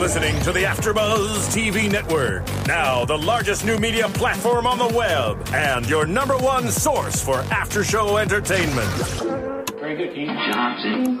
listening to the AfterBuzz TV Network, now the largest new media platform on the web and your number one source for after-show entertainment. Very good, Keith Johnson.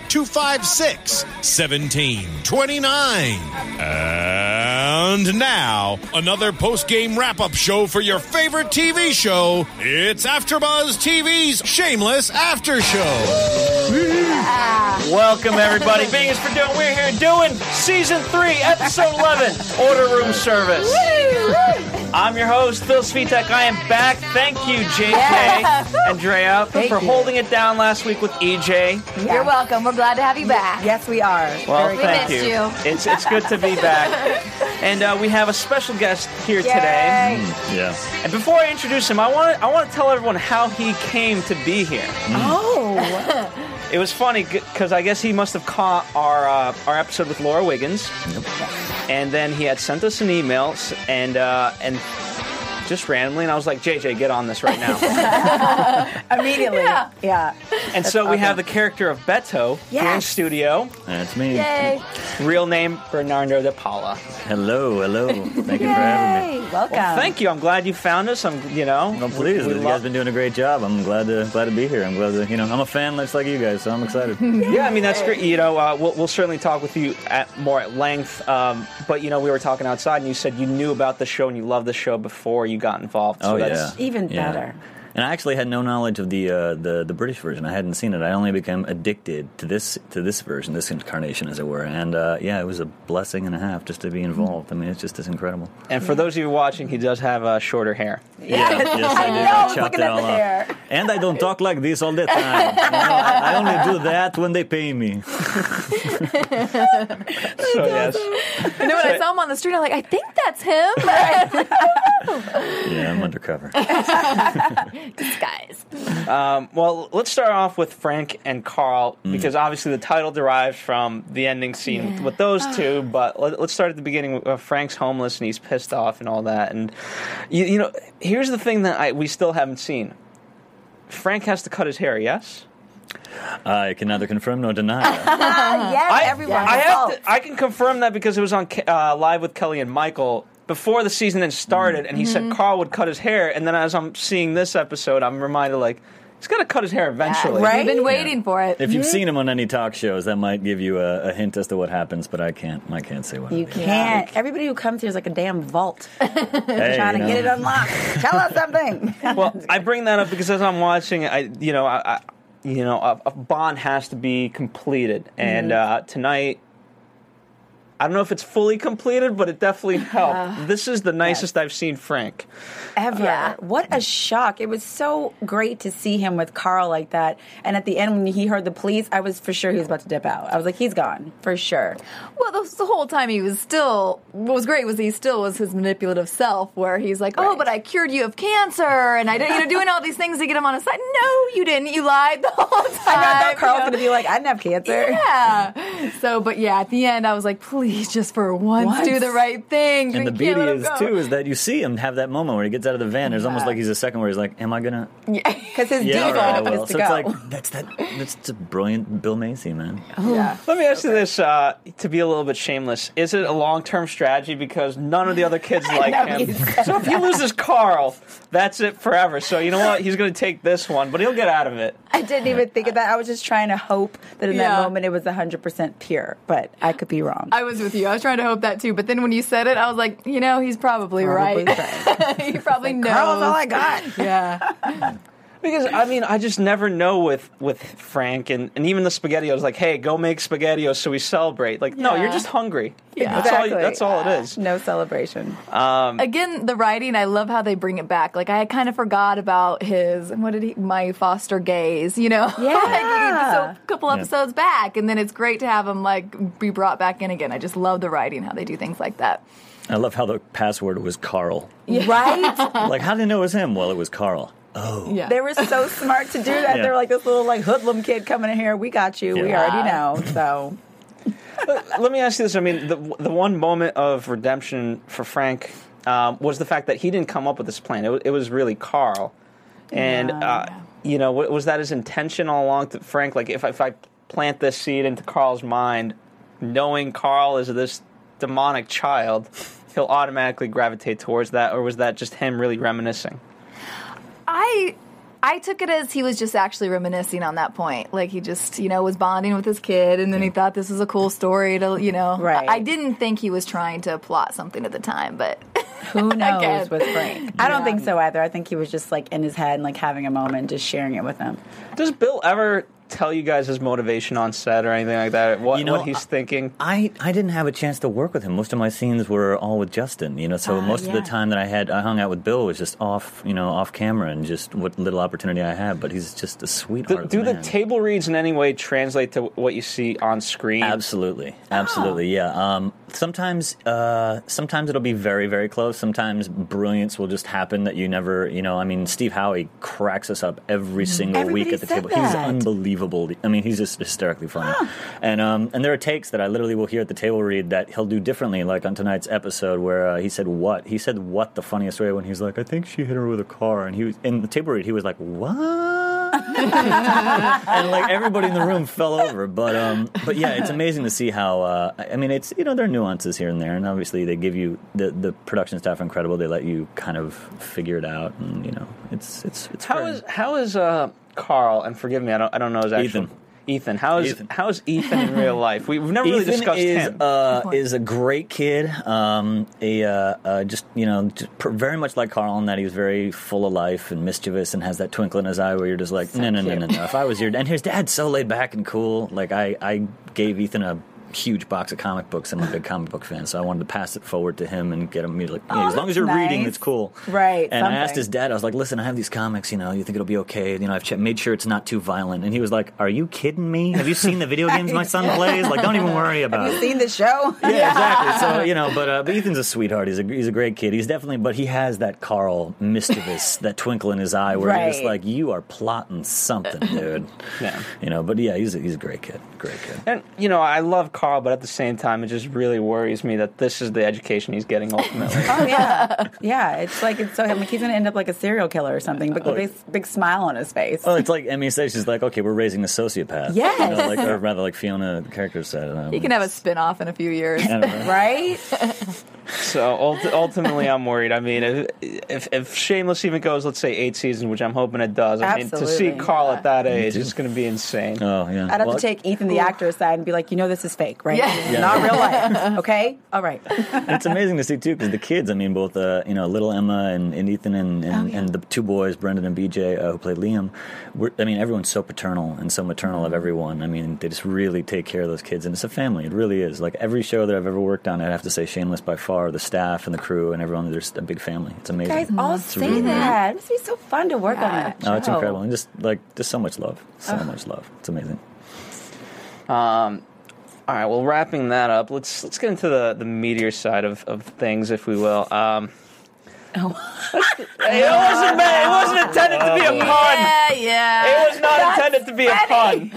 256 1729. And now, another post game wrap up show for your favorite TV show. It's AfterBuzz TV's Shameless After Show. Welcome everybody. Vegas for doing. We're here doing season three, episode eleven, order room service. I'm your host Phil Svitek. I am back. Thank you, JK Andrea, for you. holding it down last week with EJ. You're welcome. We're glad to have you back. Yes, we are. Well, Very thank missed you. you. It's it's good to be back. And uh, we have a special guest here today. Yay. Yeah. And before I introduce him, I want to I want to tell everyone how he came to be here. Oh, It was funny because I guess he must have caught our uh, our episode with Laura Wiggins, and then he had sent us an email and uh, and just randomly, and I was like, JJ, get on this right now. immediately. Yeah. Yeah. and so we have the character of Beto here in studio. That's me. Yay. Real name Bernardo de Paula. Hello, hello. Thank you for having me. Yay. Welcome. Thank you. I'm glad you found us. I'm you know. Well, please. we you love- guys been doing a great job. I'm glad to glad to be here. I'm glad to you know I'm a fan just like you guys, so I'm excited. Yeah, I mean that's great. You know, uh, we'll, we'll certainly talk with you at more at length. Um, but you know, we were talking outside, and you said you knew about the show and you loved the show before you got involved. So oh that's, yeah, Even Yeah. better. And I actually had no knowledge of the uh, the the British version. I hadn't seen it. I only became addicted to this to this version, this incarnation, as it were. And uh, yeah, it was a blessing and a half just to be involved. I mean, it's just as incredible. And for those of you watching, he does have uh, shorter hair. Yeah, yes, I did. know, I chopped it all off. And I don't talk like this all the time. You know, I, I only do that when they pay me. So yes, You know, when I saw him on the street, I'm like, I think that's him. Yeah, I'm undercover. Disguise. um, well, let's start off with Frank and Carl Mm. because obviously the title derives from the ending scene Yeah. with those two. But let, let's start at the beginning. Uh, Frank's homeless and he's pissed off and all that. And you, you know, here's the thing that I, we still haven't seen. Frank has to cut his hair. Yes. I can neither confirm nor deny. Ah, yes, I, everyone. I have to, I can confirm that because it was on uh, live with Kelly and Michael before the season had started, and he Mm-hmm. said Carl would cut his hair, and then as I'm seeing this episode, I'm reminded like he's got to cut his hair eventually. right? We've been waiting for it. If you've seen him on any talk shows, that might give you a, a hint as to what happens. But I can't. I can't say what. You happens. can't. Everybody who comes here is like a damn vault, Hey, trying you to get it unlocked. Tell us something. Well, I bring that up because as I'm watching, I you know I. I you know, a, a bond has to be completed, and Mm-hmm. uh, tonight, I don't know if it's fully completed, but it definitely helped. Uh, this is the nicest I've seen Frank. Ever. Yeah. What a shock. It was so great to see him with Carl like that. And at the end, when he heard the police, I was for sure he was about to dip out. I was like, he's gone. For sure. Well, the, the whole time he was still. What was great was he still was his manipulative self, where he's like, "Oh, Right. but I cured you of cancer, and I didn't, you know, doing all these things to get him on his side." No, you didn't. You lied the whole time. I thought Carl was going to be like, I didn't have cancer. Yeah. So, but yeah, at the end, I was like, please, just for once, Once. do the right thing. And the beauty can't let him is go. too is that you see him have that moment where he gets out of the van. There's almost like he's a second where he's like, "Am I gonna?" Yeah, Because his Yeah, all default right, I is to So go. it's like that's that. That's just brilliant, Bill Macy, man. yeah. Let me ask you this, uh, to be a little bit shameless. Is it a long term strategy because none of the other kids like him? So if he loses Carl, that's it forever. So you know what? He's going to take this one, but he'll get out of it. I didn't even think of that. I was just trying to hope that in Yeah. that moment it was 100% pure, but I could be wrong. I was with you. I was trying to hope that too. But then when you said it, I was like, you know, he's probably, Probably right. he probably knows. Carl's all I got. Yeah. Because I mean, I just never know with with Frank and, and even the spaghettios. Like, hey, go make spaghettios so we celebrate. Like, no, Yeah. you're just hungry. Yeah. that's all. Exactly. That's all it is. No celebration. Um, again, the writing, I love how they bring it back. Like I kind of forgot about his what did he my foster gaze, you know? Yeah. like, so a couple episodes back, and then it's great to have him like be brought back in again. I just love the writing, how they do things like that. I love how the password was Carl. Right? Like, how did they know it was him? Well, it was Carl. Oh. Yeah. they were so smart to do that. Yeah. They were like this little like hoodlum kid coming in here. We got you. We already know. So Let me ask you this. I mean, the the one moment of redemption for Frank um, was the fact that he didn't come up with this plan. It, wa- it was really Carl, and Yeah. uh, you know, wa- was that his intention all along? To Frank, like, if I, if I plant this seed into Carl's mind, knowing Carl is this demonic child, he'll automatically gravitate towards that, or was that just him really reminiscing? I I took it as he was just actually reminiscing on that point. Like he just, you know, was bonding with his kid and then he thought this was a cool story to, you know. Right. I didn't think he was trying to plot something at the time, but who knows Again. with Frank? I don't think so either. I think he was just like in his head and like having a moment, just sharing it with him. Does Bill ever tell you guys his motivation on set or anything like that? What, You know, what he's thinking? I, I didn't have a chance to work with him. Most of my scenes were all with Justin, you know. So Ah, most of the time that I had, I hung out with Bill was just off, you know, off camera and just what little opportunity I had. But he's just a Do, sweetheart. do of a the table reads in any way translate to what you see on screen? Absolutely, absolutely, Oh. yeah. Um, sometimes, uh, sometimes it'll be very, very close. Sometimes brilliance will just happen that you never, you know. I mean, Steve Howey cracks us up every single Everybody week at the table. He's unbelievable. I mean, he's just hysterically funny. And um, and there are takes that I literally will hear at the table read that he'll do differently. Like on tonight's episode where uh, he said what he said what the funniest way when he's like, I think she hit her with a car, and he was in the table read. He was like, what? and like everybody in the room fell over. But um, but yeah, it's amazing to see how. Uh, I mean, it's you know there are nuances here and there, and obviously they give you the the production staff are incredible. They let you kind of figure it out, and you know it's it's it's. How great. is how is uh, Carl? And forgive me, I don't I don't know his actual. Ethan. Ethan, how is Ethan. how is Ethan in real life? We, we've never really discussed is him. uh, is a great kid. Um, a uh, uh, just you know just pr- very much like Carl in that he's very full of life and mischievous and has that twinkle in his eye where you're just like no no no no no. If I was your and his dad's so laid back and cool. Like I I gave Ethan a huge box of comic books. And I'm a big comic book fan, so I wanted to pass it forward to him and get him to like, Oh, as long as you're that's reading, it's cool. Right, And I asked his dad, I was like, listen, I have these comics. You know, you think it'll be okay? You know, I've che- made sure it's not too violent. And he was like, Are you kidding me? Have you seen the video games my son plays? Like, don't even worry about Have it. you seen the show? Yeah, exactly. So you know, but uh, but Ethan's a sweetheart. He's a he's a great kid. He's definitely, but he has that Carl mischievous, that twinkle in his eye, where you're just like, you are plotting something, dude. Yeah. You know, but yeah, he's a, he's a great kid. Great kid. and you know, I love Carl, but at the same time, it just really worries me that this is the education he's getting ultimately. Oh yeah, yeah. It's like it's so like he's gonna end up like a serial killer or something, but with a big, big smile on his face. Well, it's like Emmy says, she's like, okay, we're raising a sociopath. Yes. You know, like, or rather, like Fiona, the character said. Um, he can have a spin off in a few years. I don't know. Right? so ulti- ultimately, I'm worried. I mean, if, if if Shameless even goes, let's say eight seasons, which I'm hoping it does. I mean, to see Absolutely. Carl at that age is going to be insane. Oh yeah. I'd have Well, to take Ethan, the actor, aside and be like, you know, this is fake, right? Yeah. Yeah. not real life. Okay, all right. it's amazing to see too because the kids i mean both uh, you know little emma and, and ethan and, and, Oh, yeah. and the two boys brendan and bj uh, who played liam were, i mean everyone's so paternal and so maternal of everyone i mean they just really take care of those kids and it's a family it really is like every show that i've ever worked on i'd have to say shameless by far the staff and the crew and everyone there's a big family it's amazing You Guys, all It's say really- that. It must be so fun to work on Yeah. that. oh it's incredible and just like just so much love so much love it's amazing All right, well, wrapping that up, let's let's get into the the meteor side of, of things, if we will. Um, Oh. It wasn't meant. It wasn't intended to be a pun. Yeah, yeah. It was not intended to be a pun.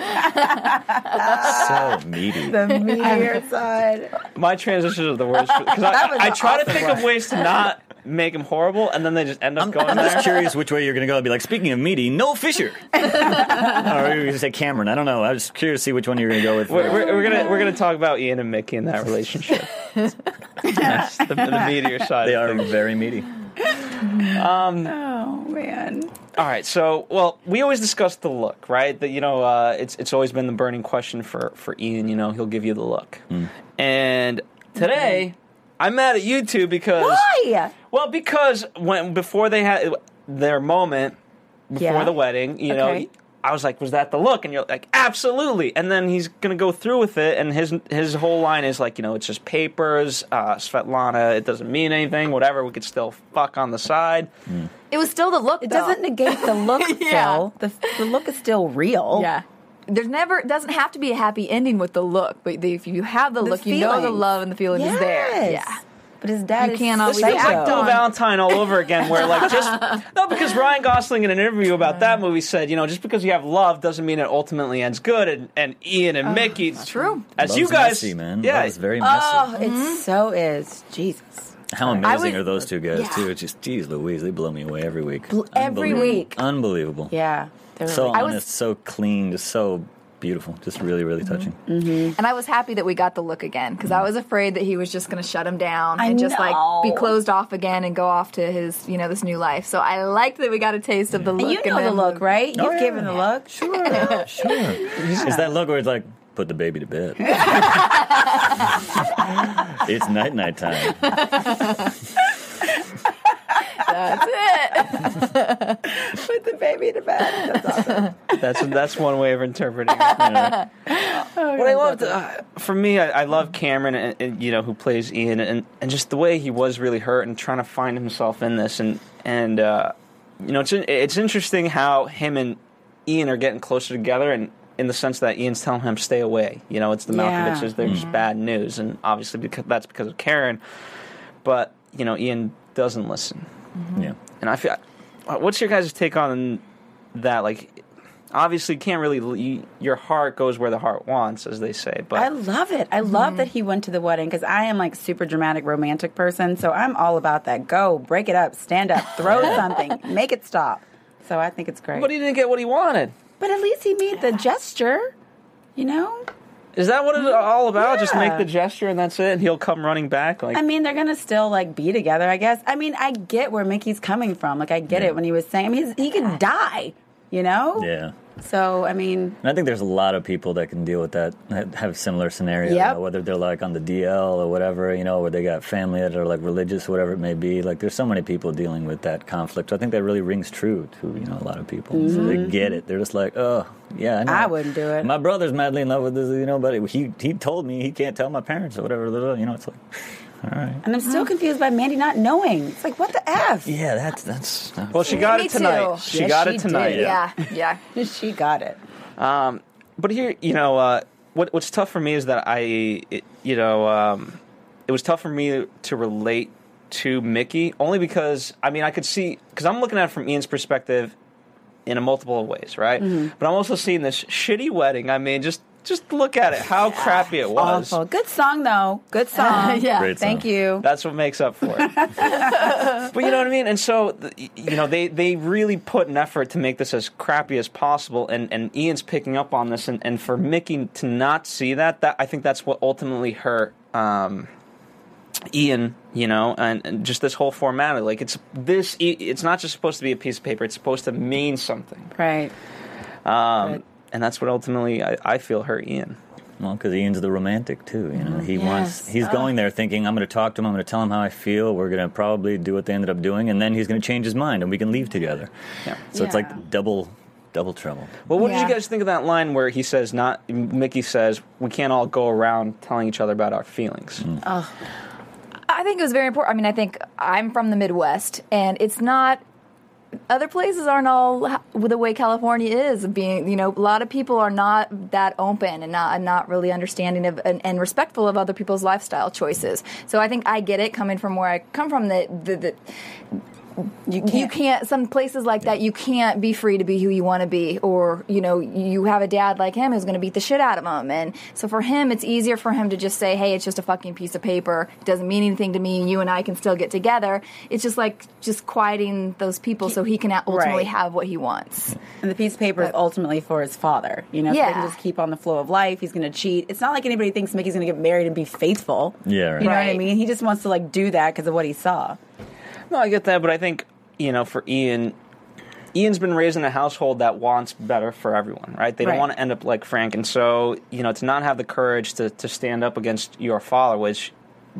so meaty The meteor side. My transitions are the worst because That I, I try to think one. of ways to not make them horrible, and then they just end up I'm, going I'm there. just curious which way you're going to go. I'd be like, speaking of meaty, Noel Fisher. or you're going to say Cameron. I don't know. I was curious to see which one you're going to go with. We're, we're, we're gonna we're gonna talk about Ian and Mickey and that relationship. That's the, the meteor side. they of are things. very meaty. Oh man. All right, so well, we always discuss the look, right? That you know, uh, it's it's always been the burning question for for Ian. You know, he'll give you the look, and today I'm mad at you two because Why? well, because when before they had their moment, before Yeah. the wedding. You know, I was like, "Was that the look?" And you're like, "Absolutely." And then he's gonna go through with it, and his his whole line is like, you know, it's just papers. Uh, Svetlana, it doesn't mean anything. Whatever, we could still fuck on the side. It was still the look. It though. doesn't negate the look, Yeah. Phil. The, the look is still real. Yeah. There's never it doesn't have to be a happy ending with the look, but the, if you have the, The look, you know the love and the feeling is there. Yeah. But his dad You is can't always This feels like act Bill on- Valentine all over again, where like just no, because Ryan Gosling in an interview about that movie said, you know, just because you have love doesn't mean it ultimately ends good. And, and Ian and Mickey, it's true. As Love's you guys, messy, man. yeah, it's very oh, messy. Oh, it mm-hmm. so is. Jesus. How amazing would- are those two guys yeah. too? It's just, geez, Louise, they blow me away every week. Bl- every Unbelievable. week. Unbelievable. Yeah. They're So really- I was- honest, so clean, just so beautiful, just really, really mm-hmm. touching. Mm-hmm. And I was happy that we got the look again because I mm-hmm. was afraid that he was just going to shut him down I and just like be closed off again and go off to his, you know, this new life. So I liked that we got a taste of the look. and you know the then look, right? Oh, You've yeah. given the look. Sure, sure. Is that look where it's like, put the baby to bed? it's night night time. That's it. Put the baby to bed. That's awesome. that's that's one way of interpreting it. what I loved uh, for me, I, I love Cameron, and, and, you know, who plays Ian, and, and just the way he was really hurt and trying to find himself in this, and and uh, you know, it's it's interesting how him and Ian are getting closer together, and in the sense that Ian's telling him stay away. You know, it's the Yeah. Milkoviches; they're just bad news, and obviously because that's because of Karen. But you know, Ian doesn't listen. Yeah. And I feel, uh, what's your guys' take on that? Like, obviously, you can't really. You, your heart goes where the heart wants, as they say. But I love it. I love that he went to the wedding because I am like super dramatic, romantic person. So I'm all about that. Go, break it up, stand up, throw something, make it stop. So I think it's great. but he didn't get what he wanted. but at least he made the gesture. You know, Is that what it's all about? Just make the gesture and that's it, and he'll come running back. Like, I mean, they're gonna still like be together, I guess. I mean, I get where Mickey's coming from. Like, I get Yeah. it when he was saying, I mean, he's- he could die. You know. Yeah. So I mean, And I think there's a lot of people that can deal with that, that have similar scenarios. you know, whether they're like on the DL or whatever, you know, where they got family that are like religious, whatever it may be. Like, there's so many people dealing with that conflict. So I think that really rings true to you know a lot of people. So they get it. They're just like, oh, yeah, I, know. Mm-hmm. I wouldn't do it. My brother's madly in love with this, you know, but he he told me he can't tell my parents or whatever. You know, it's like, all right. and I'm still confused by Mandy not knowing. It's like, what the f? Yeah, that's that's. that's well, she got Me it tonight. too. She Yes, got she it tonight. did. Yeah, yeah. she got it. But here, you know, uh, what what's tough for me is that I, it, you know, um, it was tough for me to relate to Mickey only because I mean I could see because I'm looking at it from Ian's perspective in a multiple of ways, right? Mm-hmm. But I'm also seeing this shitty wedding. I mean, just just look at it, how crappy it was. Awful. Good song though. Good song. Yeah. Great Thank song. you. That's what makes up for it. but you know what I mean? And so, you know, they, they really put an effort to make this as crappy as possible, and, and Ian's picking up on this. And, and for Mickey to not see that, that I think that's what ultimately hurt um, Ian, you know, and, and just this whole format. Like, it's this, it's not just supposed to be a piece of paper, it's supposed to mean something. Right. Um, Right. And that's what ultimately I, I feel hurt Ian. Well, because Ian's the romantic too. You know, he Yes. wants. He's oh. going there thinking, "I'm going to talk to him. I'm going to tell him how I feel. We're going to probably do what they ended up doing, and then he's going to change his mind, and we can leave together." Yeah. So it's like double, double trouble. Well, what did you guys think of that line where he says, "Not Mickey says we can't all go around telling each other about our feelings." Oh, I think it was very important. I mean, I think I'm from the Midwest, and it's not. Other places aren't all the way California is. Being, you know, a lot of people are not that open and not not really understanding of and, and respectful of other people's lifestyle choices. So I think I get it coming from where I come from. That the, the You can't. you can't some places like that you can't be free to be who you want to be or you know you have a dad like him who's going to beat the shit out of him and so for him it's easier for him to just say hey it's just a fucking piece of paper it doesn't mean anything to me you and i can still get together it's just like just quieting those people so he can ultimately Right. have what he wants And the piece of paper is ultimately for his father. You know, so they Yeah. can just keep on the flow of life. He's going to cheat. It's not like anybody thinks Mickey's going to get married and be faithful. Yeah, right. You know what I mean? He just wants to like do that because of what he saw. No, I get that, but I think you know, for Ian, Ian's been raised in a household that wants better for everyone, right? They don't Right. want to end up like Frank, and so you know, to not have the courage to to stand up against your father, which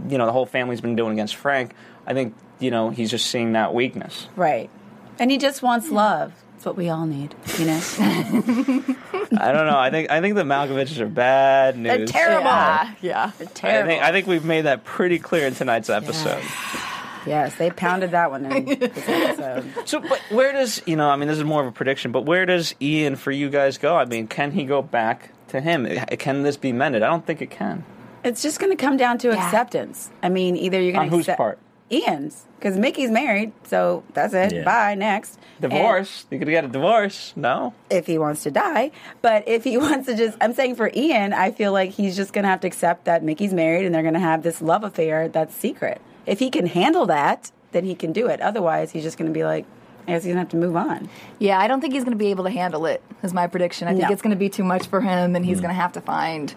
you know the whole family's been doing against Frank. I think you know he's just seeing that weakness. Right. And he just wants love. That's what we all need, you know. I don't know. I think I think the Milkoviches are bad news. They're terrible. Yeah, yeah. They're I terrible. think I think we've made that pretty clear in tonight's episode. Yes, they pounded that one in this episode. So, but where does you know? I mean, this is more of a prediction, but where does Ian for you guys go? I mean, can he go back to him? Can this be mended? I don't think it can. It's just going to come down to Yeah. acceptance. I mean, either you're going On to whose part? Ian's, because Mickey's married, so that's it. Yeah. Bye. Next And Divorce? you could get a divorce? No. if he wants to die, but if he wants to just, I'm saying for Ian, I feel like he's just going to have to accept that Mickey's married and they're going to have this love affair that's secret. If he can handle that, then he can do it. Otherwise, he's just going to be like, I guess he's going to have to move on. Yeah, I don't think he's going to be able to handle it. Is my prediction. I think it's going to be too much for him, and he's going to have to find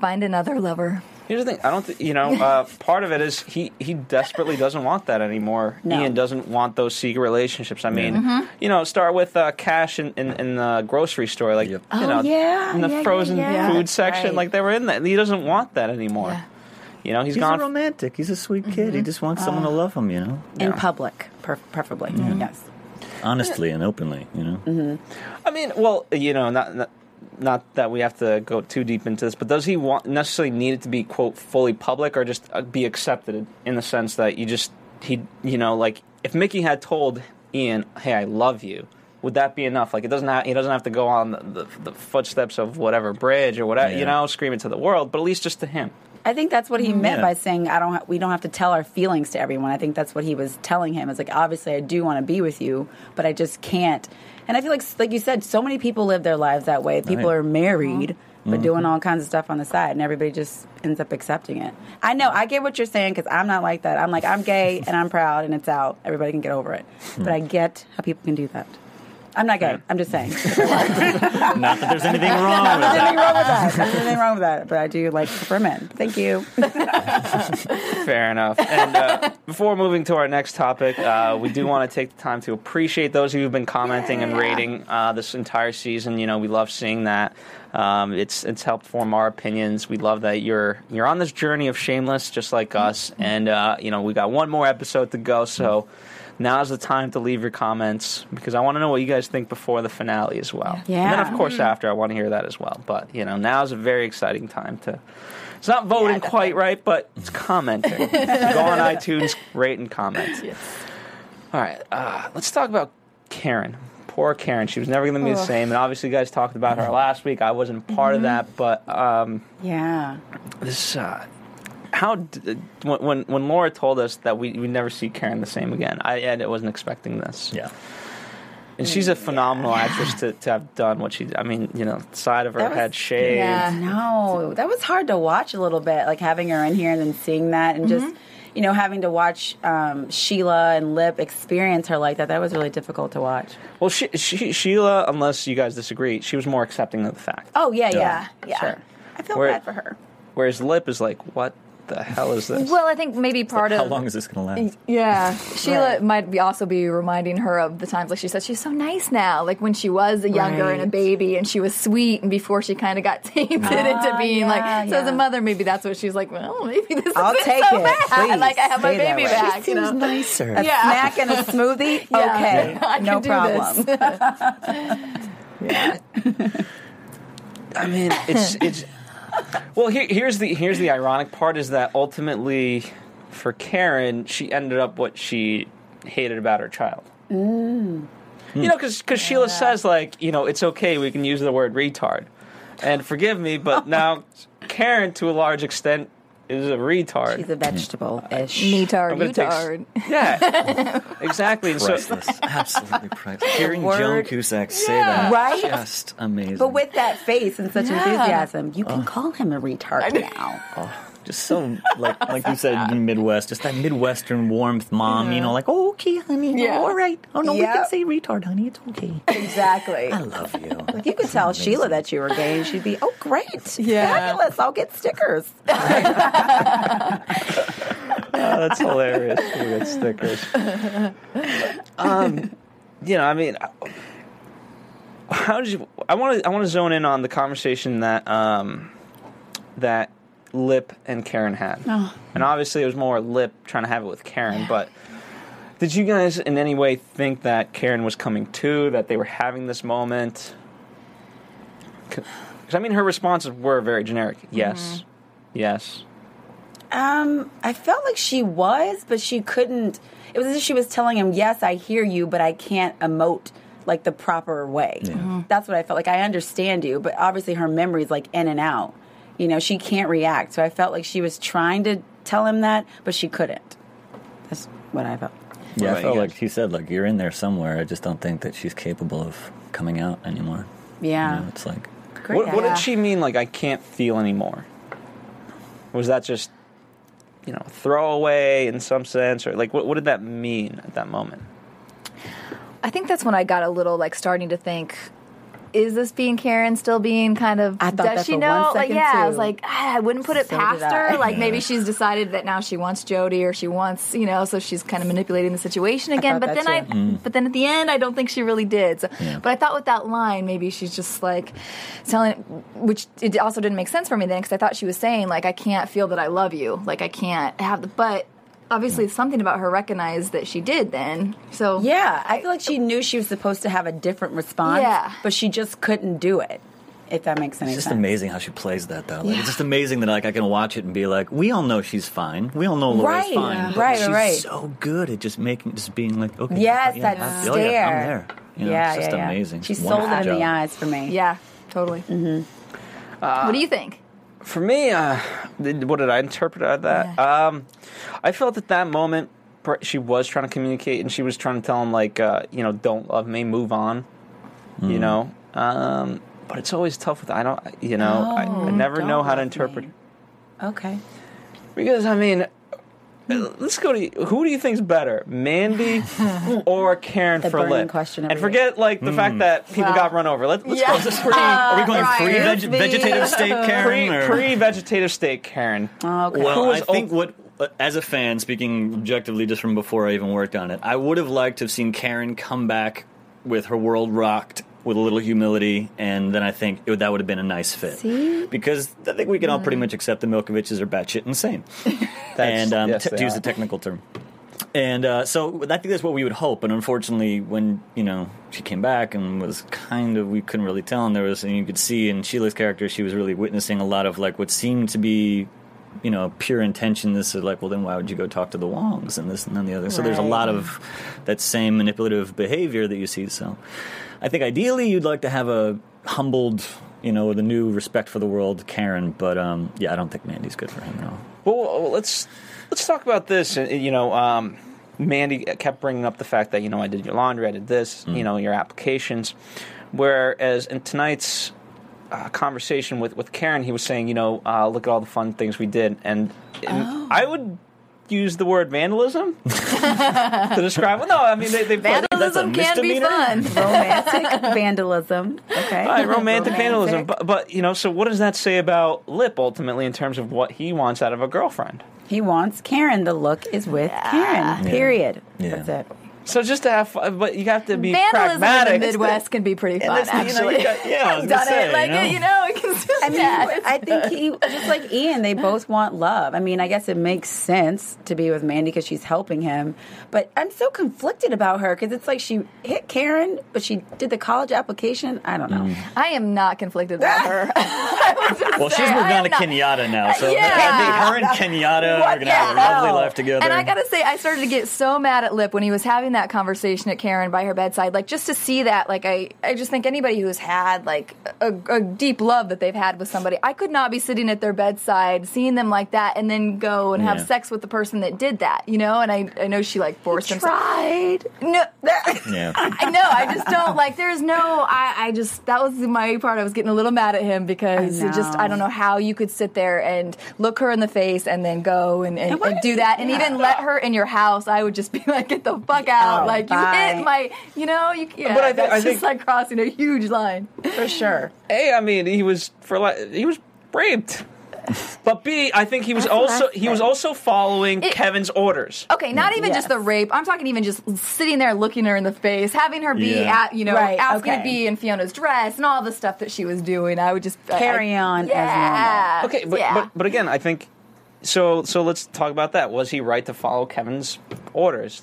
find another lover. Here's the thing. I don't. Th- you know, uh, part of it is he he desperately doesn't want that anymore. No. Ian doesn't want those secret relationships. I mean, you know, start with uh, Cash in, in in the grocery store, like Yep. you Oh, know, yeah, in the yeah, yeah, frozen yeah. food section, Right. like they were in that. He doesn't want that anymore. Yeah. You know, he's He's gone. a romantic. He's a sweet kid. Mm-hmm. He just wants someone to love him, you know? In Yeah. public, per- preferably. Yes. Honestly and openly, you know? Mm-hmm. I mean, well, you know, not, not not that we have to go too deep into this, but does he want necessarily need it to be quote fully public or just uh, be accepted in the sense that you just he you know like if Mickey had told Ian, "Hey, I love you," would that be enough? Like it doesn't have, he doesn't have to go on the, the, the footsteps of whatever bridge or whatever you know, scream it to the world, but at least just to him. I think that's what he meant Yeah. by saying I don't. Ha- we don't have to tell our feelings to everyone. I think that's what he was telling him. It's like obviously I do want to be with you, but I just can't. And I feel like, like you said, so many people live their lives that way. People Right. are married, mm-hmm. but mm-hmm. doing all kinds of stuff on the side, and everybody just ends up accepting it. I know. I get what you're saying because I'm not like that. I'm like I'm gay and I'm proud and it's out. Everybody can get over it. But hmm. I get how people can do that. I'm not gay. I'm just saying. Not that there's anything wrong with that. nothing wrong with that. There's nothing wrong with that. But I do like for men. Thank you. Fair enough. And uh, before moving to our next topic, uh, we do want to take the time to appreciate those of you who've been commenting and rating uh, this entire season. You know, we love seeing that. Um, it's it's helped form our opinions. We love that you're you're on this journey of shameless, just like us. And uh, you know, we got one more episode to go, so. Now's the time to leave your comments because I want to know what you guys think before the finale as well. Yeah. And then, of course, after I want to hear that as well. But you know, now's a very exciting time to. It's not voting quite right, but it's commenting. So go on iTunes, rate and comment. All right, uh, let's talk about Karen. Poor Karen. She was never going to be the same. And obviously, you guys talked about her last week. I wasn't part of that, but um, Yeah. this. Uh, how d- when, when when Laura told us that we we never see Karen the same again, I, I wasn't expecting this. Yeah. And she's a phenomenal actress to, to have done what she. I mean, you know, side of her was- head shaved. Yeah. No, that was hard to watch a little bit, like having her in here and then seeing that, and just you know having to watch um, Sheila and Lip experience her like that. That was really difficult to watch. Well, she, she, Sheila, unless you guys disagree, she was more accepting of the fact. Oh yeah, yeah, Yeah, yeah. Sure. I feel Where- bad for her. Whereas Lip is like, what the hell is this? Well, I think maybe part How of how long is this going to last? Yeah, Sheila Right. might be also be reminding her of the times like she said she's so nice now, like when she was a younger and a baby, and she was sweet, and before she kind of got tainted Ah, into being yeah, like. So as a mother, maybe that's what she's like. Well, maybe this I'll isn't take so it. bad. Please, like I have my stay that baby way. back. you know? nicer. A Yeah. snack and a smoothie. Yeah. Okay, I can no do problem. this. I mean, it's it's. Well, here, here's the here's the ironic part is that ultimately, for Karen, she ended up what she hated about her child. Mm. You know, because Sheila says like, you know, it's okay, we can use the word retard, and forgive me, but now Karen, to a large extent, is a retard. She's a vegetable-ish. Mm. Metard, I'm gonna take s- utard. yeah, exactly. And so, Priceless. Absolutely priceless. Hearing word- Joan Cusack say Yeah. that, Right? just amazing. But with that face and such Yeah. enthusiasm, you can call him a retard now. Just so like like you said in the Midwest, just that Midwestern warmth, mom. You know, like oh, okay, honey, Yeah. oh, all right. Oh no, we can say retard, honey. It's okay. Exactly. I love you. Like you could tell Sheila that you were gay, and she'd be, "Oh, great, Yeah. fabulous! I'll get stickers." Oh, that's hilarious. We got stickers. Um, you know, I mean, how did you? I want to. I want to zone in on the conversation that um, that Lip and Karen had, Oh. and obviously it was more Lip trying to have it with Karen, but Did you guys in any way think that Karen was coming to, that they were having this moment? Because, I mean, her responses were very generic. Yes. Yes. Um, I felt like she was, but she couldn't. It was as if she was telling him, "Yes, I hear you, but I can't emote like the proper way." That's what I felt like. I understand you, but obviously her memory's like in and out. You know, she can't react. So I felt like she was trying to tell him that, but she couldn't. That's what I felt. Yeah, about I felt like guys? he said, like you're in there somewhere. I just don't think that she's capable of coming out anymore. Yeah. You know, it's like Great. What, what did she mean, like, I can't feel anymore? Was that just, you know, throwaway in some sense? Or, like, what, what did that mean at that moment? I think that's when I got a little like starting to think. Is this being Karen still being kind of? I thought does that she know? like, yeah, I was like, ah, I wouldn't put it So past her. Like, maybe she's decided that now she wants Jody, or she wants, you know, so she's kind of manipulating the situation again. But then too. I, but then at the end, I don't think she really did. So, Yeah. But I thought with that line, maybe she's just like telling, which it also didn't make sense for me then because I thought she was saying like, I can't feel that I love you, like I can't have the, but. Obviously, something about her recognized that she did then. So Yeah, I feel like she knew she was supposed to have a different response, Yeah. but she just couldn't do it. If that makes any sense. it's just sense. amazing how she plays that though. Like, Yeah. It's just amazing that like I can watch it and be like, we all know she's fine. We all know Laura's Right, fine. yeah. but right, she's right. so good at just making, just being like, okay, Yes, yeah, that I feel ya. stare. I'm there. You know, yeah, it's just yeah, yeah. amazing. She sold it in the eyes for me. Yeah, totally. Mm-hmm. what do you think? For me, uh, what did I interpret out of that? Yeah. Um, I felt at that moment she was trying to communicate and she was trying to tell him, like, uh, you know, don't love me, move on. You know? Um, but it's always tough with, I don't, you know, I, I never know how to interpret. me. Okay. Because, I mean, let's go to who do you think's better, Mandy or Karen The for burning question and forget like the fact that people Wow. got run over. Let's, let's Yeah. go just pre Are we going Right. pre veg- vegetative state, Karen? pre or- pre vegetative state Karen. Okay. Well, I think op- what, uh, as a fan, speaking objectively just from before I even worked on it, I would have liked to have seen Karen come back with her world rocked with a little humility, and then I think it that would have been a nice fit. See? Because I think we can all pretty much accept the Milkoviches are batshit insane. and um, yes, t- they to use are. the technical term. And uh, so I think that's what we would hope. And unfortunately, when you know she came back and was kind of, we couldn't really tell. And there was, and you could see in Sheila's character, she was really witnessing a lot of like what seemed to be, you know, pure intention. This is like, well, then why would you go talk to the Wongs and this and then the other? So there's a lot of that same manipulative behavior that you see. So I think ideally you'd like to have a humbled, you know, with a new respect for the world, Karen. But um, yeah, I don't think Mandy's good for him at all. Well, well, let's let's talk about this. You know, um, Mandy kept bringing up the fact that you know I did your laundry, I did this, Mm. you know, your applications. Whereas in tonight's uh, conversation with with Karen, he was saying, you know, uh, look at all the fun things we did, and, and Oh. I would use the word vandalism to describe. Well, no, I mean they, they Vandalism can be fun. Romantic vandalism. Okay. Right, romantic vandalism. But, but, you know, so what does that say about Lip ultimately in terms of what he wants out of a girlfriend? He wants Karen. The look is with Karen. Period. Yeah. That's it. So just to have fun, but you have to be Vandalism pragmatic. in the Midwest can be pretty fun, that's the- you know, you got- yeah, I was I've done say, it. Like, you know? you know, it can still I mean, yeah, I think he just like Ian. They both want love. I mean, I guess it makes sense to be with Mandy because she's helping him. But I'm so conflicted about her because it's like she hit Karen, but she did the college application. I don't know. Mm. I am not conflicted about her. Well, she's say, moved on to not- Kenyatta now, so Yeah. I her and Kenyatta are going to have a lovely hell? life together. And I gotta say, I started to get so mad at Lip when he was having that conversation at Karen by her bedside. Like just to see that, like I, I just think anybody who's had like a, a deep love that they've had with somebody, I could not be sitting at their bedside, seeing them like that, and then go and have sex with the person that did that. You know? And I, I know she like forced him. Tried. No, yeah. I know. I just don't like. There's no. I, I just that was my part. I was getting a little mad at him because it just. I don't know how you could sit there and look her in the face and then go and, and, And and do that and yeah. even let her in your house. I would just be like, get the fuck out! Oh, like you bye. hit my. You know. You. Yeah, But I think- that's I just think- like crossing a huge line. For sure. A, I mean, he was for like he was raped. But B, I think he was That's also he was also following It- Kevin's orders. Okay, not even just the rape. I'm talking even just sitting there looking her in the face, having her be Yeah. at, you know, Right, asking to okay. be in Fiona's dress and all the stuff that she was doing. I would just Carry I- on as yeah. Okay, but, yeah. but but again, I think so. So let's talk about that. Was he right to follow Kevin's orders?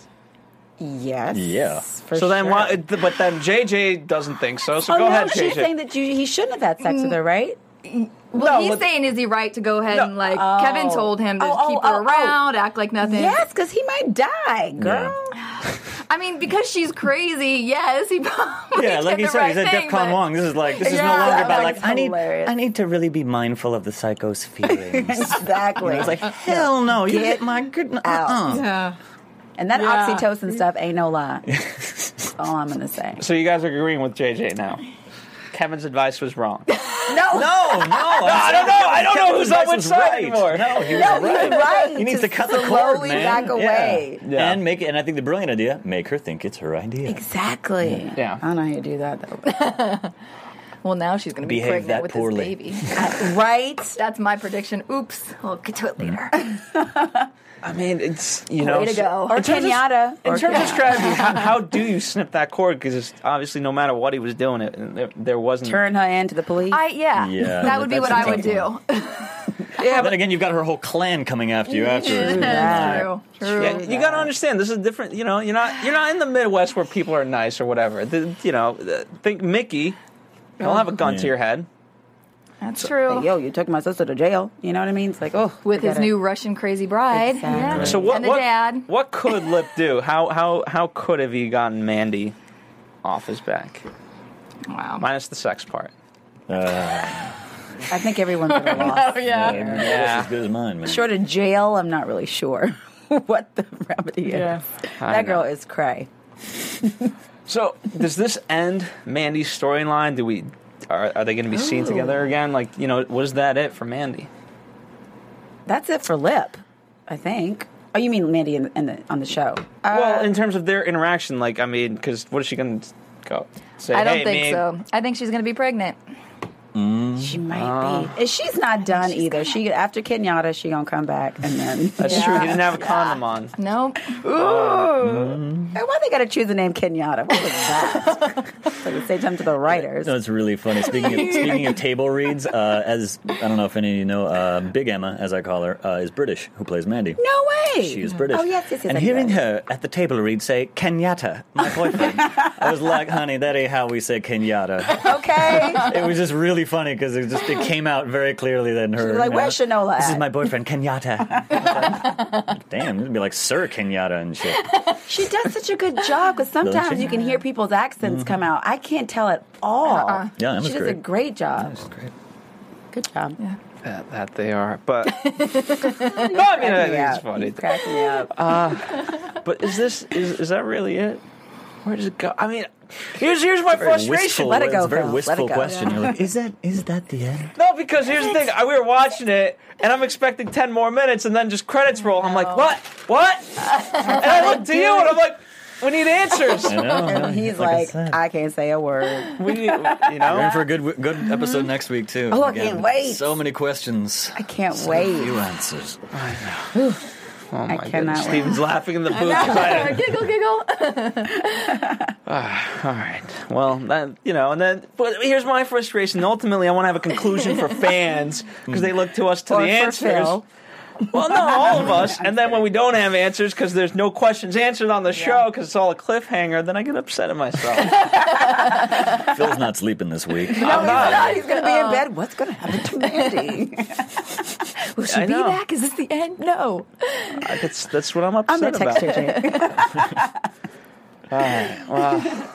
Yes. Yeah. For So then, why, but then JJ doesn't think so. So Oh go no, ahead, she's JJ. saying that you, he shouldn't have had sex with her, mm. right? Well, No, he's but- saying, is he right to go ahead No. and like Oh. Kevin told him to Oh, oh, keep her oh, oh. around, act like nothing. Yes, because he might die, girl. I mean, because she's crazy. Yes, he probably Yeah, like did he the said, right he said thing, DEFCON but- Wong. This is like this is Yeah, no longer about like I need. I need to really be mindful of the psycho's feelings. Exactly. It's like hell no, you Get get my good uh-uh. out. uh-uh. Yeah. And that Yeah. oxytocin stuff ain't no lie. That's all I'm gonna say. so you guys are agreeing with JJ now. Kevin's advice was wrong. No, No, no, I don't know. I don't know who's on which side right. anymore. No, he was No, right. he's right. He needs to cut the cord, man. back away. Yeah. Yeah. and make it. And I think the brilliant idea: make her think it's her idea. Exactly. Yeah. I don't know how you do that though. Well, now she's going to be Behave pregnant that with poorly. this baby. right? That's my prediction. Oops. We'll get to it later. Mm. I mean, it's you know. Way to go. Or in terms of- Kenyatta. In or terms of strategy, how, how do you snip that cord? Because obviously, no matter what he was doing, it there, there wasn't. turn her into the police. I yeah. Yeah, that would be what I would tough do. Yeah, Then but again, you've got her whole clan coming after you afterwards. that. True. True. yeah, you got to understand this is different. You know, you're not you're not in the Midwest where people are nice or whatever. The, you know, the- think Mickey. He'll have a gun to your head. That's true. Like, yo, you took my sister to jail. You know what I mean? It's like, oh, With his it. new Russian crazy bride. Exactly. Yeah. So what? And the what, dad. what could Lip do? How how how could have he gotten Mandy off his back? Wow. Minus the sex part. Uh, I think everyone's at a loss. Oh, yeah. Yeah, Yeah. As good as mine, man. Short of jail, I'm not really sure what the remedy is. I That girl is cray. So does this end Mandy's storyline? Do we are, are they going to be seen oh. together again? Like you know, was that it for Mandy? That's it for Lip, I think. Oh, you mean Mandy in, in the, on the show? well, uh, in terms of their interaction, like I mean, because what is she going to go say? I don't hey, think me- so. I think she's going to be pregnant. She might be. She's not done either. She after Kenyatta, she gonna come back and then. That's Yeah. true. He didn't have a condom on. Nope. Hey, why they gotta choose the name Kenyatta? What was that? so to say something to the writers. No, it's really funny. Speaking of, speaking of table reads, uh, as I don't know if any of you know, uh, Big Emma, as I call her, uh, is British. Who plays Mandy? no way. She is British. Oh yes, yes, yes. And I hearing her at the table read say Kenyatta, my boyfriend, I was like, honey, that ain't how we say Kenyatta. Okay. It was just really funny because it just it came out very clearly that her. was like, you know, "Where's Shanola This is my boyfriend Kenyatta. Damn, it'd be like Sir Kenyatta and shit. She does such a good job because sometimes you can hear people's accents come out. I can't tell at all. Uh-uh. Yeah, Emma's she does a great. great job. That's great. Good job. That, that they are, but no, I mean, I think it's Yeah, funny. crack me up. Uh, but is this is is that really it? Where does it go? I mean, here's here's my frustration. Wistful, Let it go, It's a very Phil. Let wistful it go. question. You're like, is that is that the end? No, because here's the thing. I- We were watching it, and I'm expecting ten more minutes, and then just credits roll. I'm like, what? What? and I look to you, and I'm like, we need answers. I know. And he's Like I like, said. I can't say a word. We need, you We're in know. for a good good episode mm-hmm. next week too. Oh, I can't wait. So many questions. I can't so wait. Few answers. Oh my cannot goodness, wait. Steven's laughing in the booth. I- giggle, giggle. Ah, all right. Well, that, you know, and then but here's my frustration. Ultimately, I want to have a conclusion for fans because they look to us to Or the for answers. Phil. Well, no, all of us. And then when we don't have answers because there's no questions answered on the show because it's all a cliffhanger, then I get upset at myself. Phil's not sleeping this week. I'm not. He's going to be in uh, bed. What's going to happen to Mandy? Will she I be know. back? Is this the end? No. Uh, that's that's what I'm upset I'm going to text about. her, Jake. Well,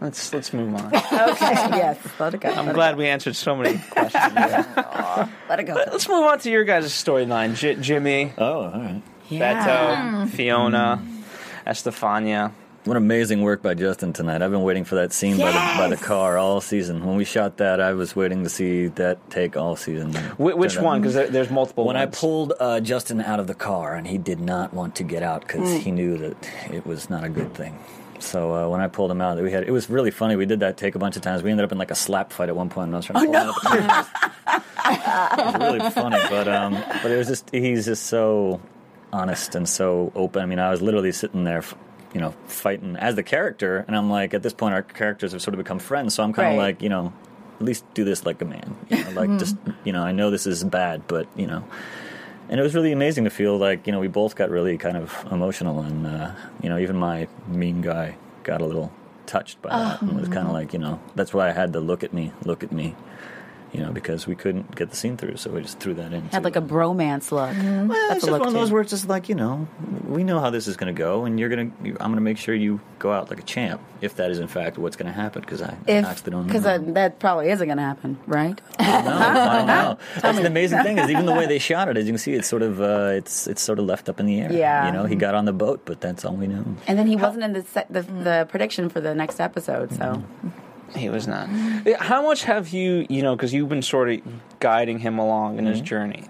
let's let's move on. Okay. yes. Let it go. I'm glad we answered so many questions. Let it go. Let's move on to your guys' storyline. J- Jimmy, Oh, all right. Beto, Fiona, hmm. Estefania. What amazing work by Justin tonight. I've been waiting for that scene by, the, by the car all season. When we shot that, I was waiting to see that take all season. Wh- which one? Because there, there's multiple. When I pulled uh, Justin out of the car, and he did not want to get out because Hmm. he knew that it was not a good thing. So uh, when I pulled him out, we had it was really funny. We did that take a bunch of times. We ended up in like a slap fight at one point. And I was trying to pull him out. it was really funny, but um, but it was just he's just so honest and so open. I mean, I was literally sitting there. You know, fighting as the character, and I'm like, at this point, our characters have sort of become friends. So I'm kind of Right. like, you know, at least do this like a man. You know, like just, you know, I know this is bad, but you know, and it was really amazing to feel like you know we both got really kind of emotional, and uh, you know even my mean guy got a little touched by that, and was kind of like you know that's why I had to look at me, look at me, you know, because we couldn't get the scene through, so we just threw that in. Had too. like a bromance look. Well, That's it's just look one of those where it's just like you know, we know how this is going to go, and you're going to. I'm going to make sure you go out like a champ, if that is in fact what's going to happen, because I, I If actually don't know. because that, that probably isn't going to happen, right? no, I know. That's the amazing thing is even the way they shot it, as you can see, it's sort of uh, it's it's sort of left up in the air. Yeah. you know, he got on the boat, but that's all we know. And then he wasn't in the se- the, the prediction for the next episode, so He was not. How much have you, you know, because you've been sort of guiding him along in his journey.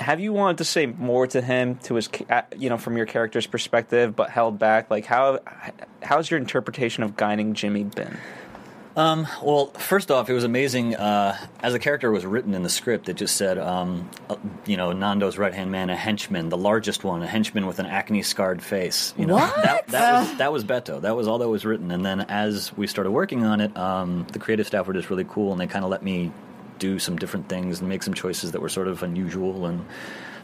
Have you wanted to say more to him, to his, uh, you know, from your character's perspective, but held back? Like, how, how's your interpretation of guiding Jimmy been? Um, well, first off, it was amazing. Uh, as the character was written in the script, it just said, um, uh, you know, Nando's right hand man, a henchman, the largest one, a henchman with an acne scarred face. You know, What? That, that was that was Beto. That was all that was written. And then as we started working on it, um, the creative staff were just really cool, and they kind of let me do some different things and make some choices that were sort of unusual. And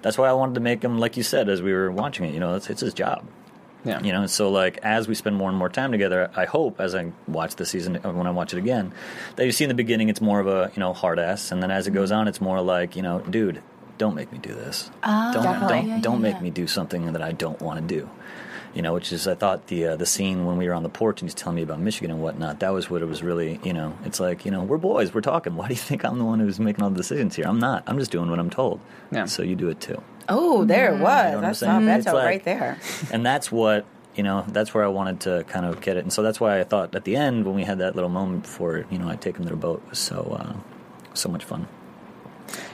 that's why I wanted to make him, like you said, as we were watching it. You know, it's it's his job. Yeah. You know, and so like as we spend more and more time together, I hope as I watch the season uh, when I watch it again, that you see in the beginning it's more of a you know hard ass, and then as it goes on, it's more like you know, dude, don't make me do this. don't Definitely. don't Yeah, don't yeah, make me do something that I don't want to do. You know, which is I thought the uh, the scene when we were on the porch and he's telling me about Michigan and whatnot. That was what it was really. You know, it's like you know we're boys, we're talking. Why do you think I'm the one who's making all the decisions here? I'm not. I'm just doing what I'm told. Yeah. So you do it too. oh, there it was. what I'm I saying? saw It's Beto like- right there. and that's what you know that's where i wanted to kind of get it and so that's why i thought at the end when we had that little moment before you know i'd take him to the boat was so uh, so much fun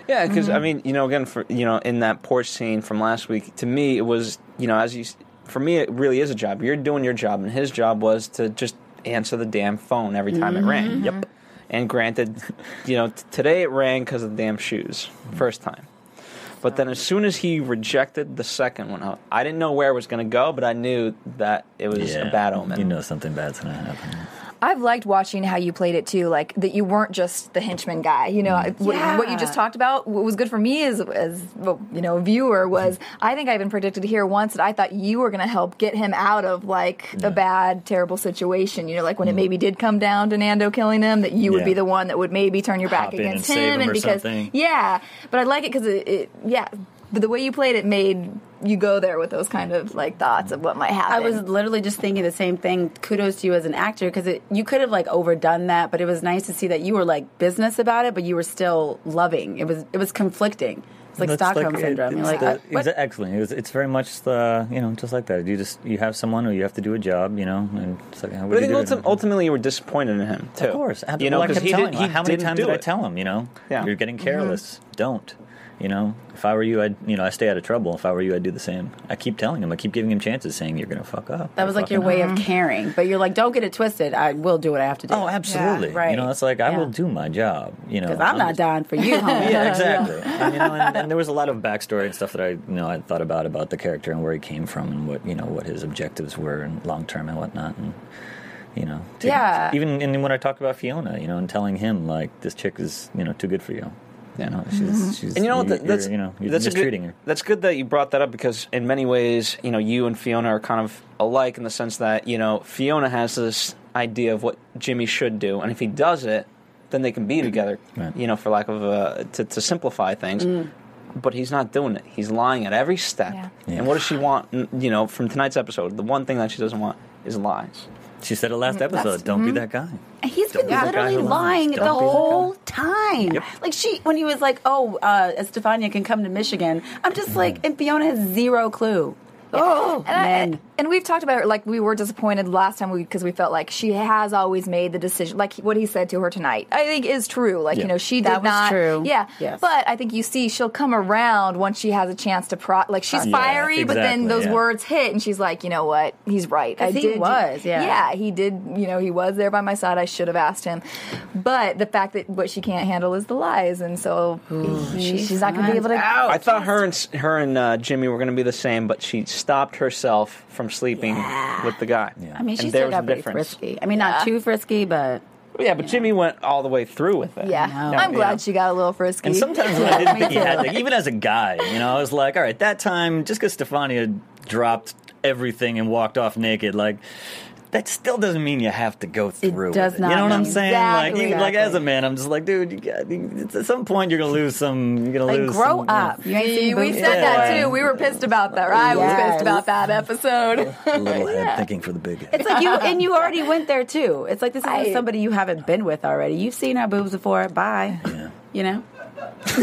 Yeah, because I mean, you know, again, for you know, in that porch scene from last week, to me, it was, you know, as you, s- for me, it really is a job. You're doing your job, and his job was to just answer the damn phone every time it mm-hmm. rang. Yep. And granted, you know, t- today it rang because of the damn shoes, mm-hmm. first time. But then, as soon as he rejected the second one, I- I didn't know where it was going to go, but I knew that it was a bad omen. you know something bad's gonna happen I've liked watching how you played it too, like that you weren't just the henchman guy. You know, mm. what, Yeah. what you just talked about. What was good for me as, as you know, a viewer was I think I even predicted here once that I thought you were going to help get him out of like a bad, terrible situation. You know, like when it mm. maybe did come down to Nando killing him, that you would be the one that would maybe turn your back Hop in and against save him, him and because something. yeah. But I like it because it, it, yeah. But the way you played it made you go there with those kind of like thoughts of what might happen. I was literally just thinking the same thing. Kudos to you as an actor because you could have like overdone that, but it was nice to see that you were like business about it, but you were still loving. It was it was conflicting. It's like That's Stockholm it- syndrome. You're like, the- uh, what? exa- excellent. It's, it's very much the you know just like that. You just you have someone who you have to do a job, you know, and it's like how would But I think do ulti- ultimately you were disappointed in him too. Of course, you know, because kept he did. He how many didn't times do did I tell him? You know, Yeah. you're getting careless. Don't. You know, if I were you, I'd you know I stay out of trouble. If I were you, I'd do the same. I keep telling him. I keep giving him chances, saying you're gonna fuck up. that was like your way up." of caring, but you're like, don't get it twisted. I will do what I have to do. Oh, absolutely. right. You know, it's like I Yeah. will do my job. You know, Because I'm not just- dying for you, homie. Yeah, exactly. and, you know, and, and there was a lot of backstory and stuff that I, you know, I thought about about the character and where he came from and what you know what his objectives were and long term and whatnot. And you know, to- Yeah. Even and when I talked about Fiona, you know, and telling him like this chick is you know too good for you. Yeah. You know, she's, mm-hmm. she's And you know what? you- That's you're, you know you're that's mistreating good, her. That's good that you brought that up because in many ways, you know, you and Fiona are kind of alike in the sense that you know Fiona has this idea of what Jimmy should do, and if he does it, then they can be together. Right. You know, for lack of a to, to simplify things. Mm. But he's not doing it. He's lying at every step. Yeah. Yeah. And what does she want? You know, from tonight's episode, the one thing that she doesn't want is lies. She said it last episode. Don't be that guy. And he's Don't been be that guy literally who lies. lying Don't the be that whole time. Yep. Like she, when he was like, "Oh, uh, Estefania can come to Michigan," I'm just Mm-hmm. like, and Fiona has zero clue. Oh, And, I- man. And we've talked about it, like we were disappointed last time because we felt like she has always made the decision. Like what he said to her tonight, I think is true. Like you know, she did That was not. true. Yeah. Yes. But I think you see she'll come around once she has a chance to pro. Like she's Yeah, fiery, but then those yeah. words hit, and she's like, you know what? He's right. I he did. was, yeah. Yeah, he did. You know, he was there by my side. I should have asked him. But the fact that what she can't handle is the lies, and so he- she's not going to be able to. I thought her and her and uh, Jimmy were going to be the same, but she stopped herself from sleeping with the guy. Yeah. I mean, she And there still was got the difference. frisky. I mean, not too frisky, but Yeah, but Jimmy went all the way through with it. Yeah, know. I'm glad Yeah. she got a little frisky. And sometimes when I didn't think he had, too. like, even as a guy, you know, I was like, all right, that time, just because Stefania dropped everything and walked off naked, like, that still doesn't mean you have to go through. It does it. not You know what I'm mean- saying? Like, Exactly. like as a man, I'm just like, dude, you got, you- at some point you're gonna lose some. You're gonna Like, lose. grow some, up. You ain't We, seen we said that too. We were pissed about that. right I was pissed about that episode. A little head thinking for the big head. It's like you and you already went there too. It's like this is I- somebody you haven't been with already. You've seen our boobs before. Bye. Yeah. You know.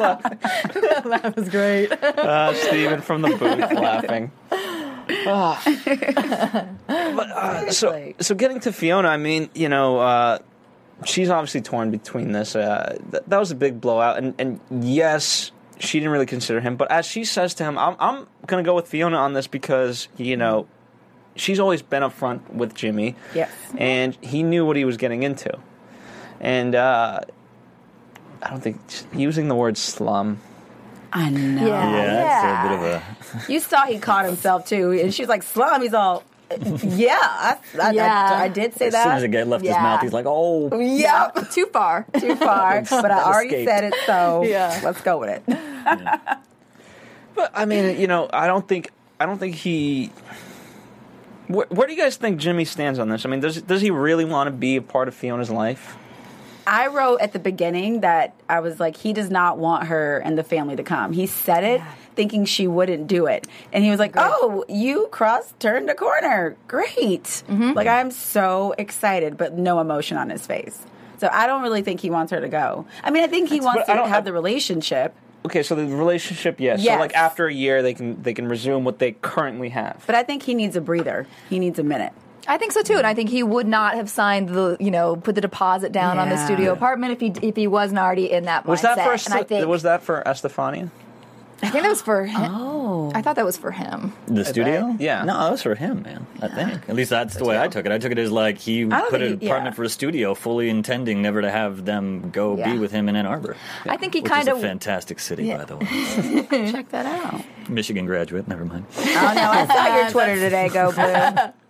that was great. Uh, Steven from the booth laughing. But, uh, so, so getting to Fiona, I mean, you know, uh, she's obviously torn between this. Uh, th- that was a big blowout, and, and yes, she didn't really consider him. But as she says to him, I'm, I'm going to go with Fiona on this because, you know, she's always been upfront with Jimmy. Yes. And he knew what he was getting into. And uh, I don't think using the word slum. I know. Yeah. Yeah, that's a bit of a. You saw he caught himself too, and she was like, "Slum." He's all, "Yeah, I, I, Yeah. I, I did say that. As soon as it get left his mouth, he's like, "Oh, Yep. Too far. Too far, but I already escaped. said it, so Yeah. let's go with it. But I mean, you know, I don't think I don't think he. Where, where do you guys think Jimmy stands on this? I mean, does does he really want to be a part of Fiona's life? I wrote at the beginning that I was like, he does not want her and the family to come. He said it thinking she wouldn't do it. And he was like, oh, you crossed, turned a corner. Great. Mm-hmm. Like, I'm so excited, but no emotion on his face. So I don't really think he wants her to go. I mean, I think he wants to have the relationship, Okay, so the relationship, yes. Yes. So like after a year, they can they can resume what they currently have. but I think he needs a breather. He needs a minute. I think so too, and I think he would not have signed the, you know, put the deposit down on the studio apartment if he if he wasn't already in that was mindset. that for and I think was that for Estefania? I think that was for him. Oh. I thought that was for him. the studio? Yeah. No, that was for him, man. I think. At least that's the way I took it. I took it as like he put an think he- apartment yeah. for a studio, fully intending never to have them go Yeah. be with him in Ann Arbor. I think he Which kind is a of fantastic city, Yeah. by the way. Check that out. Michigan graduate, never mind. Oh, no, I saw your Twitter today, Go Blue.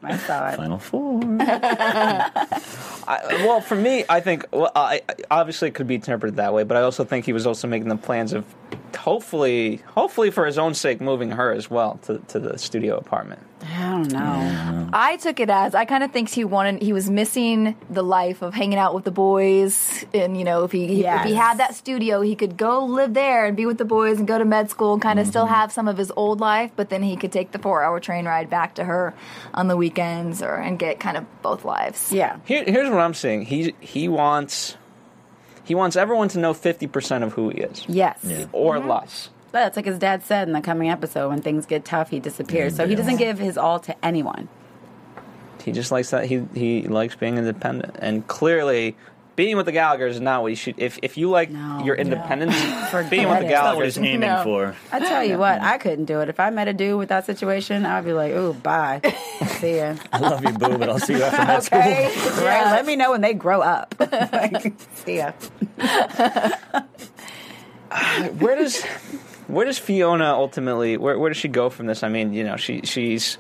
I saw it. Final four. I, well, for me, I think well, I, I- obviously it could be interpreted that way, but I also think he was also making the plans of hopefully, hopefully for his own sake, moving her as well to to the studio apartment. I don't know. I took it as I kind of think he wanted he was missing the life of hanging out with the boys, and you know if he if he had that studio, he could go live there and be with the boys and go to med school and kind of still mm-hmm. have some of his old life, but then he could take the four hour train ride back to her on the weekends or and get kind of both lives. Yeah. Here, here's what I'm saying. He he wants he wants everyone to know fifty percent of who he is, Yes. or Mm-hmm. less. But it's like his dad said in the coming episode when things get tough, he disappears. So he doesn't give his all to anyone. He just likes that. He he likes being independent, and clearly. Being with the Gallagher's is not what you should. If if you like No, your independence, Forget being with the That's Not Gallagher's, he's aiming No. for. I tell you what, I couldn't do it. If I met a dude with that situation, I'd be like, ooh, bye. See ya. I love you, boo, but I'll see you after med school. Okay? Right? Let me know when they grow up. Like, See ya. where does where does Fiona ultimately where where does she go from this? I mean, you know, she she's